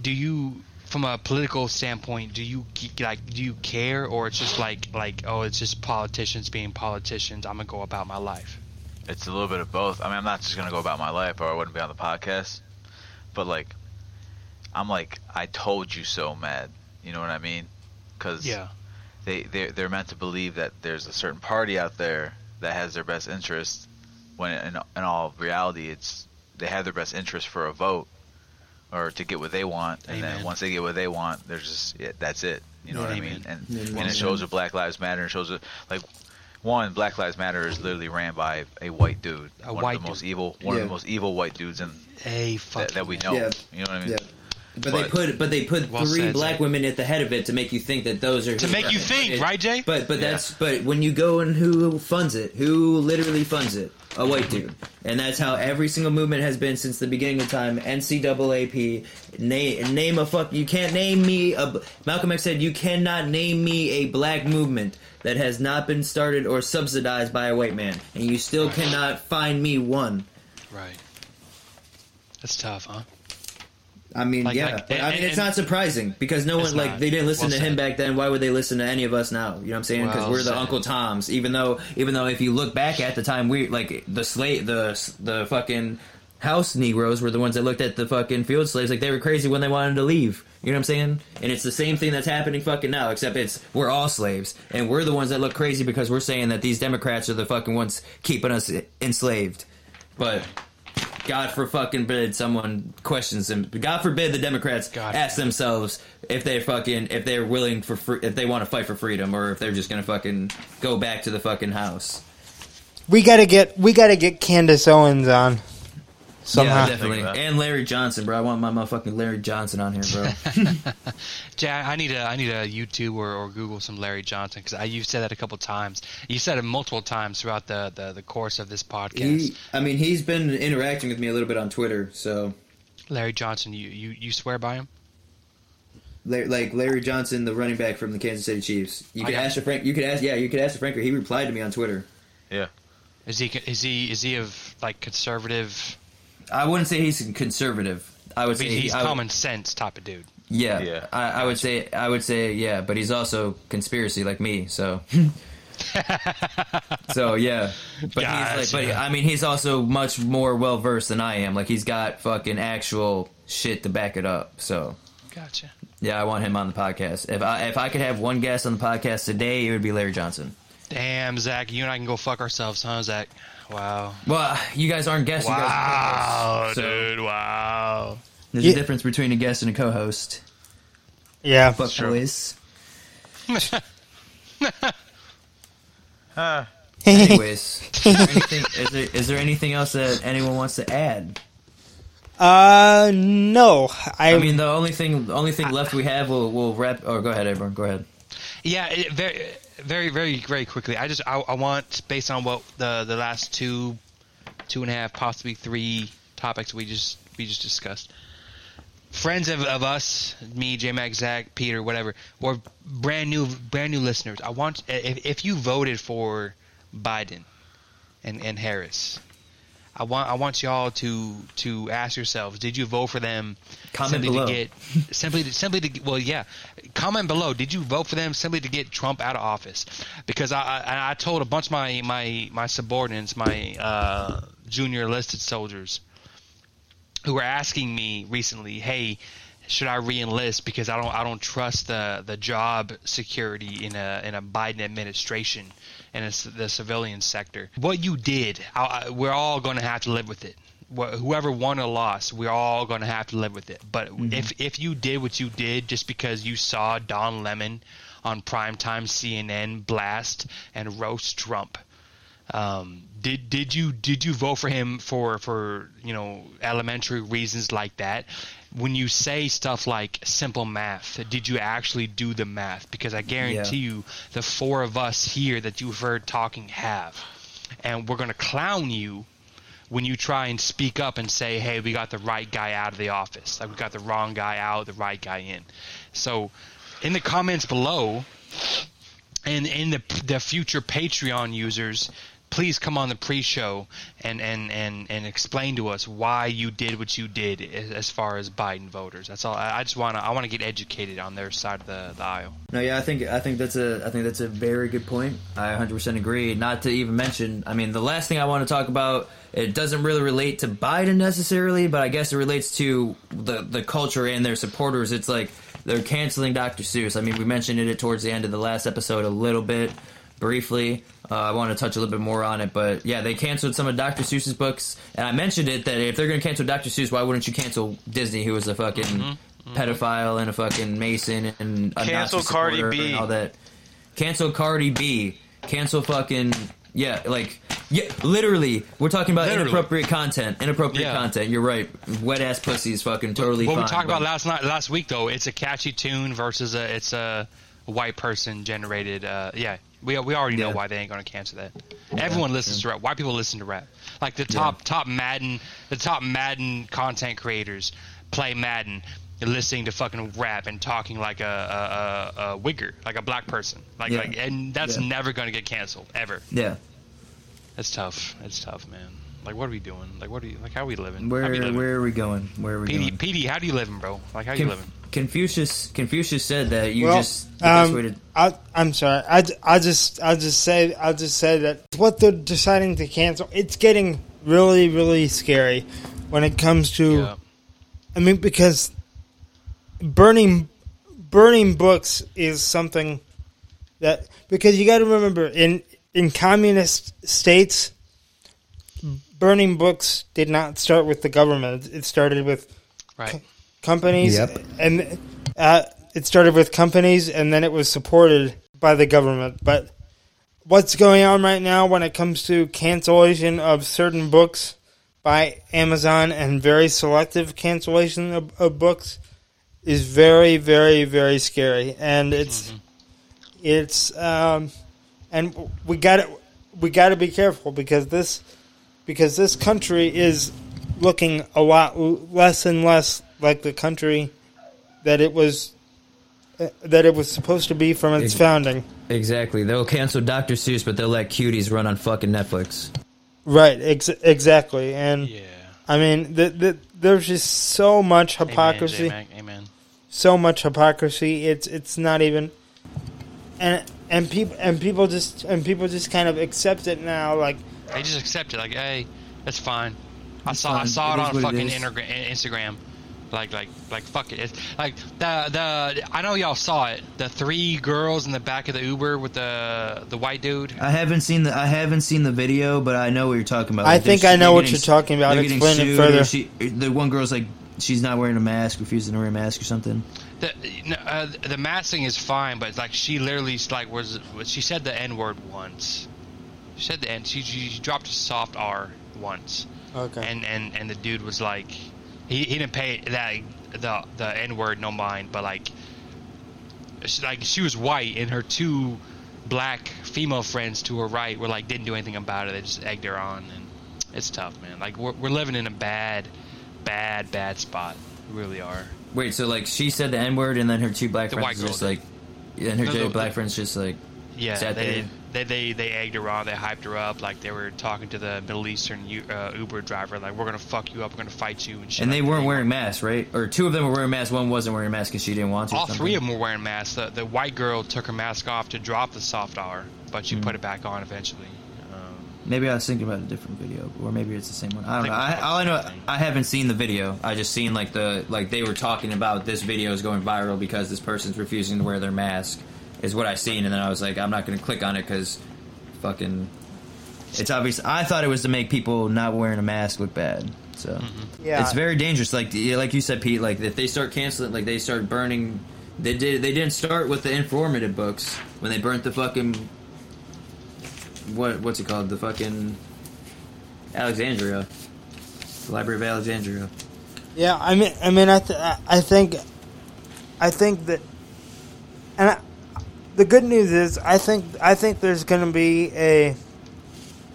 do you from a political standpoint do you like do you care or it's just like like oh it's just politicians being politicians i'm gonna go about my life It's a little bit of both. I mean, I'm not just gonna go about my life, or I wouldn't be on the podcast. But like, I'm like, I told you so, mad. You know what I mean? Because yeah they they they're meant to believe that there's a certain party out there that has their best interest. When in in all reality, it's they have their best interest for a vote or to get what they want, and Amen. then once they get what they want, there's just yeah, that's it. You know what I mean? And and it shows with Black Lives Matter. and shows it like one Black Lives Matter is literally ran by a white dude, A one white of the most dude. evil, one Yeah. of the most evil white dudes in hey that, fuck that we know. Yeah. You know what I mean? Yeah. But, they put but they put Well three said, black Zach. women at the head of it to make you think that those are to make you think It- right jay But but Yeah. that's but when you go and who funds it, who literally funds it, a white dude, and that's how every single movement has been since the beginning of time. NCAAP, name name a fuck. You can't name me a. Malcolm X said you cannot name me a black movement that has not been started or subsidized by a white man, and you still cannot find me one. right that's tough huh I mean, Like- yeah. like- But, I mean, it's and- not surprising because no one like not. they didn't listen Well to him said. back then. Why would they listen to any of us now? You know what I'm saying? Because Well we're the. Uncle Toms. Even though, even though, if you look back at the time, we like the slate, the the fucking house Negroes were the ones that looked at the fucking field slaves like they were crazy when they wanted to leave. You know what I'm saying? And it's the same thing that's happening fucking now, except it's we're all slaves and we're the ones that look crazy because we're saying that these Democrats are the fucking ones keeping us enslaved. But God for fucking forbid someone questions them. God forbid the Democrats God ask themselves if they fucking if they're willing for free, if they want to fight for freedom or if they're just gonna fucking go back to the fucking house. We gotta get we gotta get Candace Owens on somehow. Yeah, definitely. Think of that. And Larry Johnson, bro. I want my motherfucking Larry Johnson on here, bro. Jay, I need a I need a YouTube or, or Google some Larry Johnson because I you said that a couple times. You said it multiple times throughout the, the, the course of this podcast. he, I mean, he's been interacting with me a little bit on Twitter, so Larry Johnson, you, you, you swear by him? La- like Larry Johnson, the running back from the Kansas City Chiefs. You could ask ask Frank. You could ask, yeah, you could ask Franker. He replied to me on Twitter. Yeah. Is he is he is he of like conservative? I wouldn't say he's conservative. I would I mean, say he's I would- common sense type of dude. Yeah, Yeah. I, I would say I would say yeah, but he's also conspiracy like me. So, so yeah, but he's like, but I mean, he's also much more well versed than I am. Like he's got fucking actual shit to back it up. So Gotcha. yeah, I want him on the podcast. If I if I could have one guest on the podcast today, it would be Larry Johnson. Damn, Zach, you and I can go fuck ourselves, huh, Zach? Wow. Well, you guys aren't guests. You guys are Wow. So dude. Wow. there's Yeah. a difference between a guest and a co-host. Yeah. Fuck boys. Anyways, is there, anything, is, there, is there anything else that anyone wants to add? Uh, no. I, I mean, the only thing, the only thing left we have, we'll, we'll wrap. Or go ahead, everyone. Go ahead. Yeah, it, very, very, very, very quickly. I just, I, I want, based on what the the last two, two and a half, possibly three topics we just we just discussed. Friends of, of us, me, J Mac, Zach, Peter, whatever, or brand new brand new listeners. I want if if you voted for Biden and and Harris, I want I want y'all to to ask yourselves: Did you vote for them Comment simply below. to get simply to, simply to well yeah. Comment below did you vote for them simply to get Trump out of office? Because I I, I told a bunch of my my my subordinates my uh, junior enlisted soldiers who were asking me recently hey should I reenlist? Because I don't I don't trust the the job security in a in a Biden administration and it's the civilian sector. What you did, I, I- we're all going to have to live with it. Wh- Whoever won or lost, we're all going to have to live with it. But if if you did what you did just because you saw Don Lemon on primetime CNN blast and roast Trump, um, did did you did you vote for him for for you know elementary reasons like that? When you say stuff like simple math, did you actually do the math? Because I guarantee you, the four of us here that you've heard talking have, and we're gonna clown you when you try and speak up and say, "Hey, we got the right guy out of the office. Like we got the wrong guy out, the right guy in." So, in the comments below, and in the the future Patreon users, please come on the pre-show and and and and explain to us why you did what you did as far as Biden voters. That's all. I I just want to I want to get educated on their side of the, the aisle. No, yeah, I think I think that's a I think that's a very good point. I 100% agree. Not to even mention, I mean, the last thing I want to talk about it doesn't really relate to Biden necessarily, but I guess it relates to the the culture and their supporters. It's like they're canceling Dr. Seuss. I mean, we mentioned it towards the end of the last episode a little bit briefly. Uh, I want to touch a little bit more on it, but yeah, they canceled some of Dr. Seuss's books, and I mentioned it that if they're going to cancel Dr. Seuss, why wouldn't you cancel Disney, who was a fucking pedophile and a fucking Mason and a Cancel Nazi Cardi B. and all that? Cancel Cardi B. Cancel fucking yeah, like yeah, literally. We're talking about Literally. inappropriate content. Inappropriate Yeah. content. You're right. Wet ass pussy is fucking totally. what fine, we talked about last night, last week though, it's a catchy tune versus a it's a white person generated. Uh, yeah, we we already know why they ain't gonna cancel that. Everyone listens to rap. White people listen to rap. Like the top top Madden, the top Madden content creators play Madden. Listening to fucking rap and talking like a a, a, a wigger, like a black person, like Yeah. like, and that's Yeah. never gonna get canceled ever. Yeah. That's tough. It's tough, man. Like, what are we doing? Like, what are you? Like, how are we living? Where how we living? where are we going? Where are we PD, going? PD, how do you living, bro? Like, how you living? Confucius Confucius said that you well, just the um, to I, I'm sorry. I, I just I'll just say I'll just say that what they're deciding to cancel. It's getting really really scary when it comes to. Yeah. I mean, because burning burning books is something that because you got to remember in in communist states, burning books did not start with the government. It started with Right. Companies Yep. and uh, it started with companies and then it was supported by the government. But what's going on right now when it comes to cancellation of certain books by amazon and very selective cancellation of, of books is very very very scary. And it's it's um and we got to we got to be careful because this because this country is looking a lot less and less like the country that it was uh, that it was supposed to be from its Ex- founding. exactly. They'll cancel Dr. Seuss, but they'll let cuties run on fucking Netflix. Right, ex- exactly. And Yeah. I mean, the, the, there's just so much hypocrisy. Amen. Amen. so much hypocrisy. It's it's not even and and people and people just and people just kind of accept it now like They just accept it. Like, hey, that's fine. I It's saw I saw It it, is on what it fucking Instagram. Like, like, like, fuck it. It's, like the the I know y'all saw it. The three girls in the back of the Uber with the the white dude. I haven't seen the I haven't seen the video, but I know what you're talking about. I Like, they're- think I know what getting- you're talking about. they're Explain it further. She, the one girl's like she's not wearing a mask, refusing to wear a mask or something. The uh, the masking is fine, but like she literally like was she said the n word once. She said the n. She, she dropped a soft r once. okay. and and and the dude was like he, he didn't pay that the the N word no mind, but like she, like she was white and her two black female friends to her right were like didn't do anything about it. They just egged her on, and it's tough, man. Like we're we're living in a bad, bad, bad spot. We really are. Wait, so like she said the N word, and then her two black The friends just did. like, and her No, two black the- friends just like, Yeah, sat they, there. They they they egged her on. They hyped her up like they were talking to the Middle Eastern U- uh, Uber driver, like we're gonna fuck you up, we're gonna fight you and shit. and they like weren't wearing masks, right? Or two of them were wearing masks. One wasn't wearing a mask because she didn't want to. All three of them were wearing masks. The, the white girl took her mask off to drop the soft r, but she Mm. put it back on eventually. Um, Maybe I was thinking about a different video, or maybe it's the same one. I don't think know. I, all I know, thing. I haven't seen the video. I just seen like the like they were talking about this video is going viral because this person's refusing to wear their mask. Is what I seen, and then I was like, I'm not going to click on it because fucking. It's obvious. I thought it was to make people not wearing a mask look bad. So Mm-hmm. Yeah. it's very dangerous. Like like you said, Pete. Like if they start canceling, like they start burning. They did. They didn't start with the informative books when they burnt the fucking. What what's it called? The fucking Alexandria, the Library of Alexandria. Yeah, I mean, I mean, I, th- I think, I think that, and I, the good news is, I think, I think there's going to be a,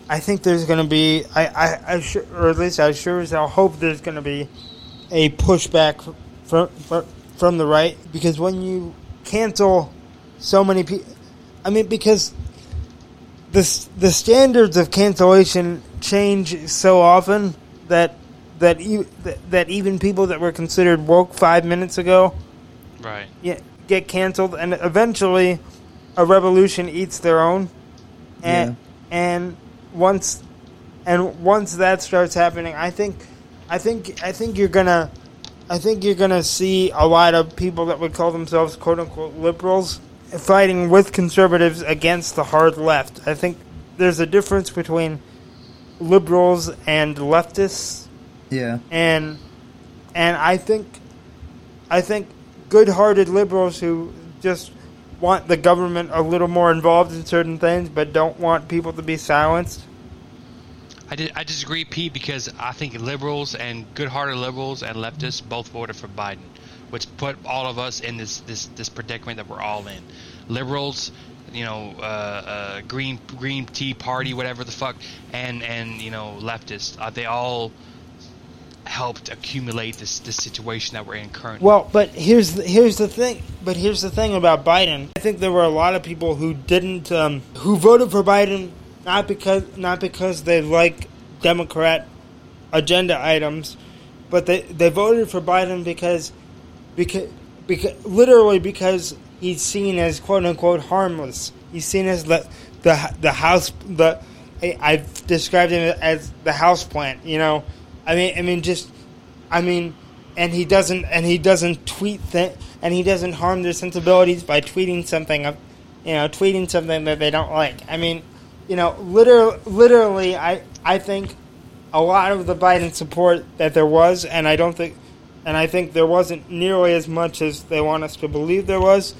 I think there's going to be, I, I, I sure, or at least I sure as hell hope there's going to be a pushback from, from from the right because when you cancel so many people, I mean, because the the standards of cancellation change so often that that that, that even people that were considered woke five minutes ago right. yeah, get canceled, and eventually a revolution eats their own. And and once and once that starts happening, I think I think I think you're gonna I think you're gonna see a lot of people that would call themselves quote unquote liberals fighting with conservatives against the hard left. I think there's a difference between liberals and leftists Yeah. and and I think I think good-hearted liberals who just want the government a little more involved in certain things, but don't want people to be silenced. I, did, I disagree, Pete, because I think liberals and good-hearted liberals and leftists both voted for Biden, which put all of us in this this, this predicament that we're all in. Liberals, you know, uh, uh, Green Green Tea Party, whatever the fuck, and and you know, leftists, uh, they all helped accumulate this this situation that we're in currently. Well, but here's the, here's the thing. But here's the thing about Biden. I think there were a lot of people who didn't um, who voted for Biden not because not because they like Democrat agenda items, but they they voted for Biden because because because literally because he's seen as quote unquote harmless. He's seen as the the the house the I- I've described him as the house plant. You know, I mean I mean just I mean, and he doesn't and he doesn't tweet that and he doesn't harm their sensibilities by tweeting something of you know tweeting something that they don't like. I mean, you know, literally, literally, I I think a lot of the Biden support that there was, and I don't think, and I think there wasn't nearly as much as they want us to believe there was.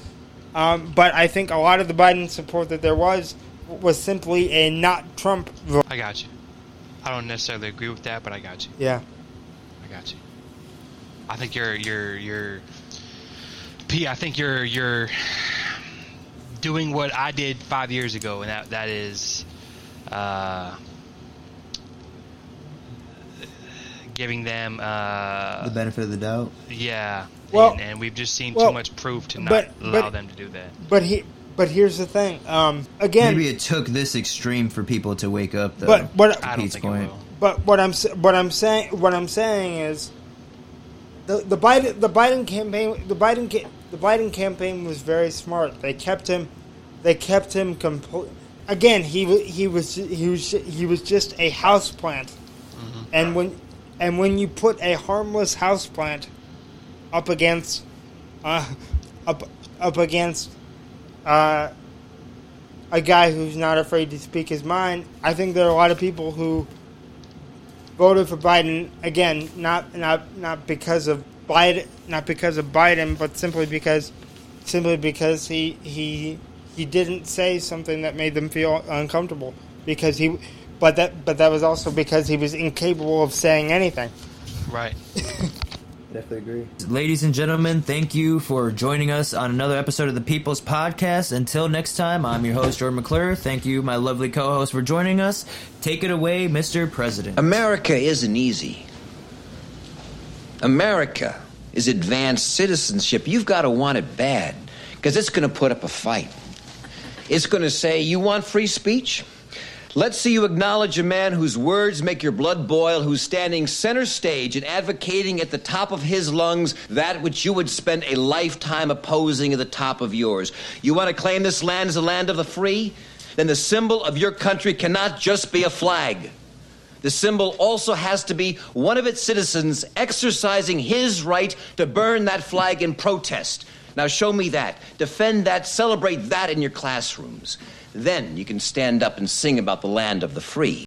Um, but I think a lot of the Biden support that there was was simply a not Trump vote. I got you. I don't necessarily agree with that, but I got you. Yeah. I got you. I think you're you're you're P. I think you're you're doing what I did five years ago, and that that is uh, giving them uh, The benefit of the doubt. yeah. Well- and, and we've just seen well, too much proof to not but- allow but- them to do that. But he, but here's the thing. Um, again, Maybe it took this extreme for people to wake up. Though. But what I don't Pete's think point. it will. But what I'm what I'm saying what I'm saying is the the Biden the Biden campaign the Biden the Biden campaign was very smart. They kept him they kept him complete. Again, he he was he was he was just a house plant. And when and when you put a harmless house plant up against uh, up up against uh, a guy who's not afraid to speak his mind. I think there are a lot of people who voted for Biden again, not not not because of Biden, not because of Biden, but simply because simply because he he he didn't say something that made them feel uncomfortable because he but that but that was also because he was incapable of saying anything. Right. Definitely agree. Ladies and gentlemen, thank you for joining us on another episode of the People's Podcast. Until next time, I'm your host, Jordan McClure. Thank you, my lovely co host, for joining us. Take it away, Mr. President. America isn't easy. America is advanced citizenship. You've got to want it bad because it's going to put up a fight. It's going to say, You want free speech? Let's see you acknowledge a man whose words make your blood boil, who's standing center stage and advocating at the top of his lungs that which you would spend a lifetime opposing at the top of yours. You want to claim this land as the land of the free? Then the symbol of your country cannot just be a flag. The symbol also has to be one of its citizens exercising his right to burn that flag in protest. Now, show me that. Defend that. Celebrate that in your classrooms. Then you can stand up and sing about the land of the free.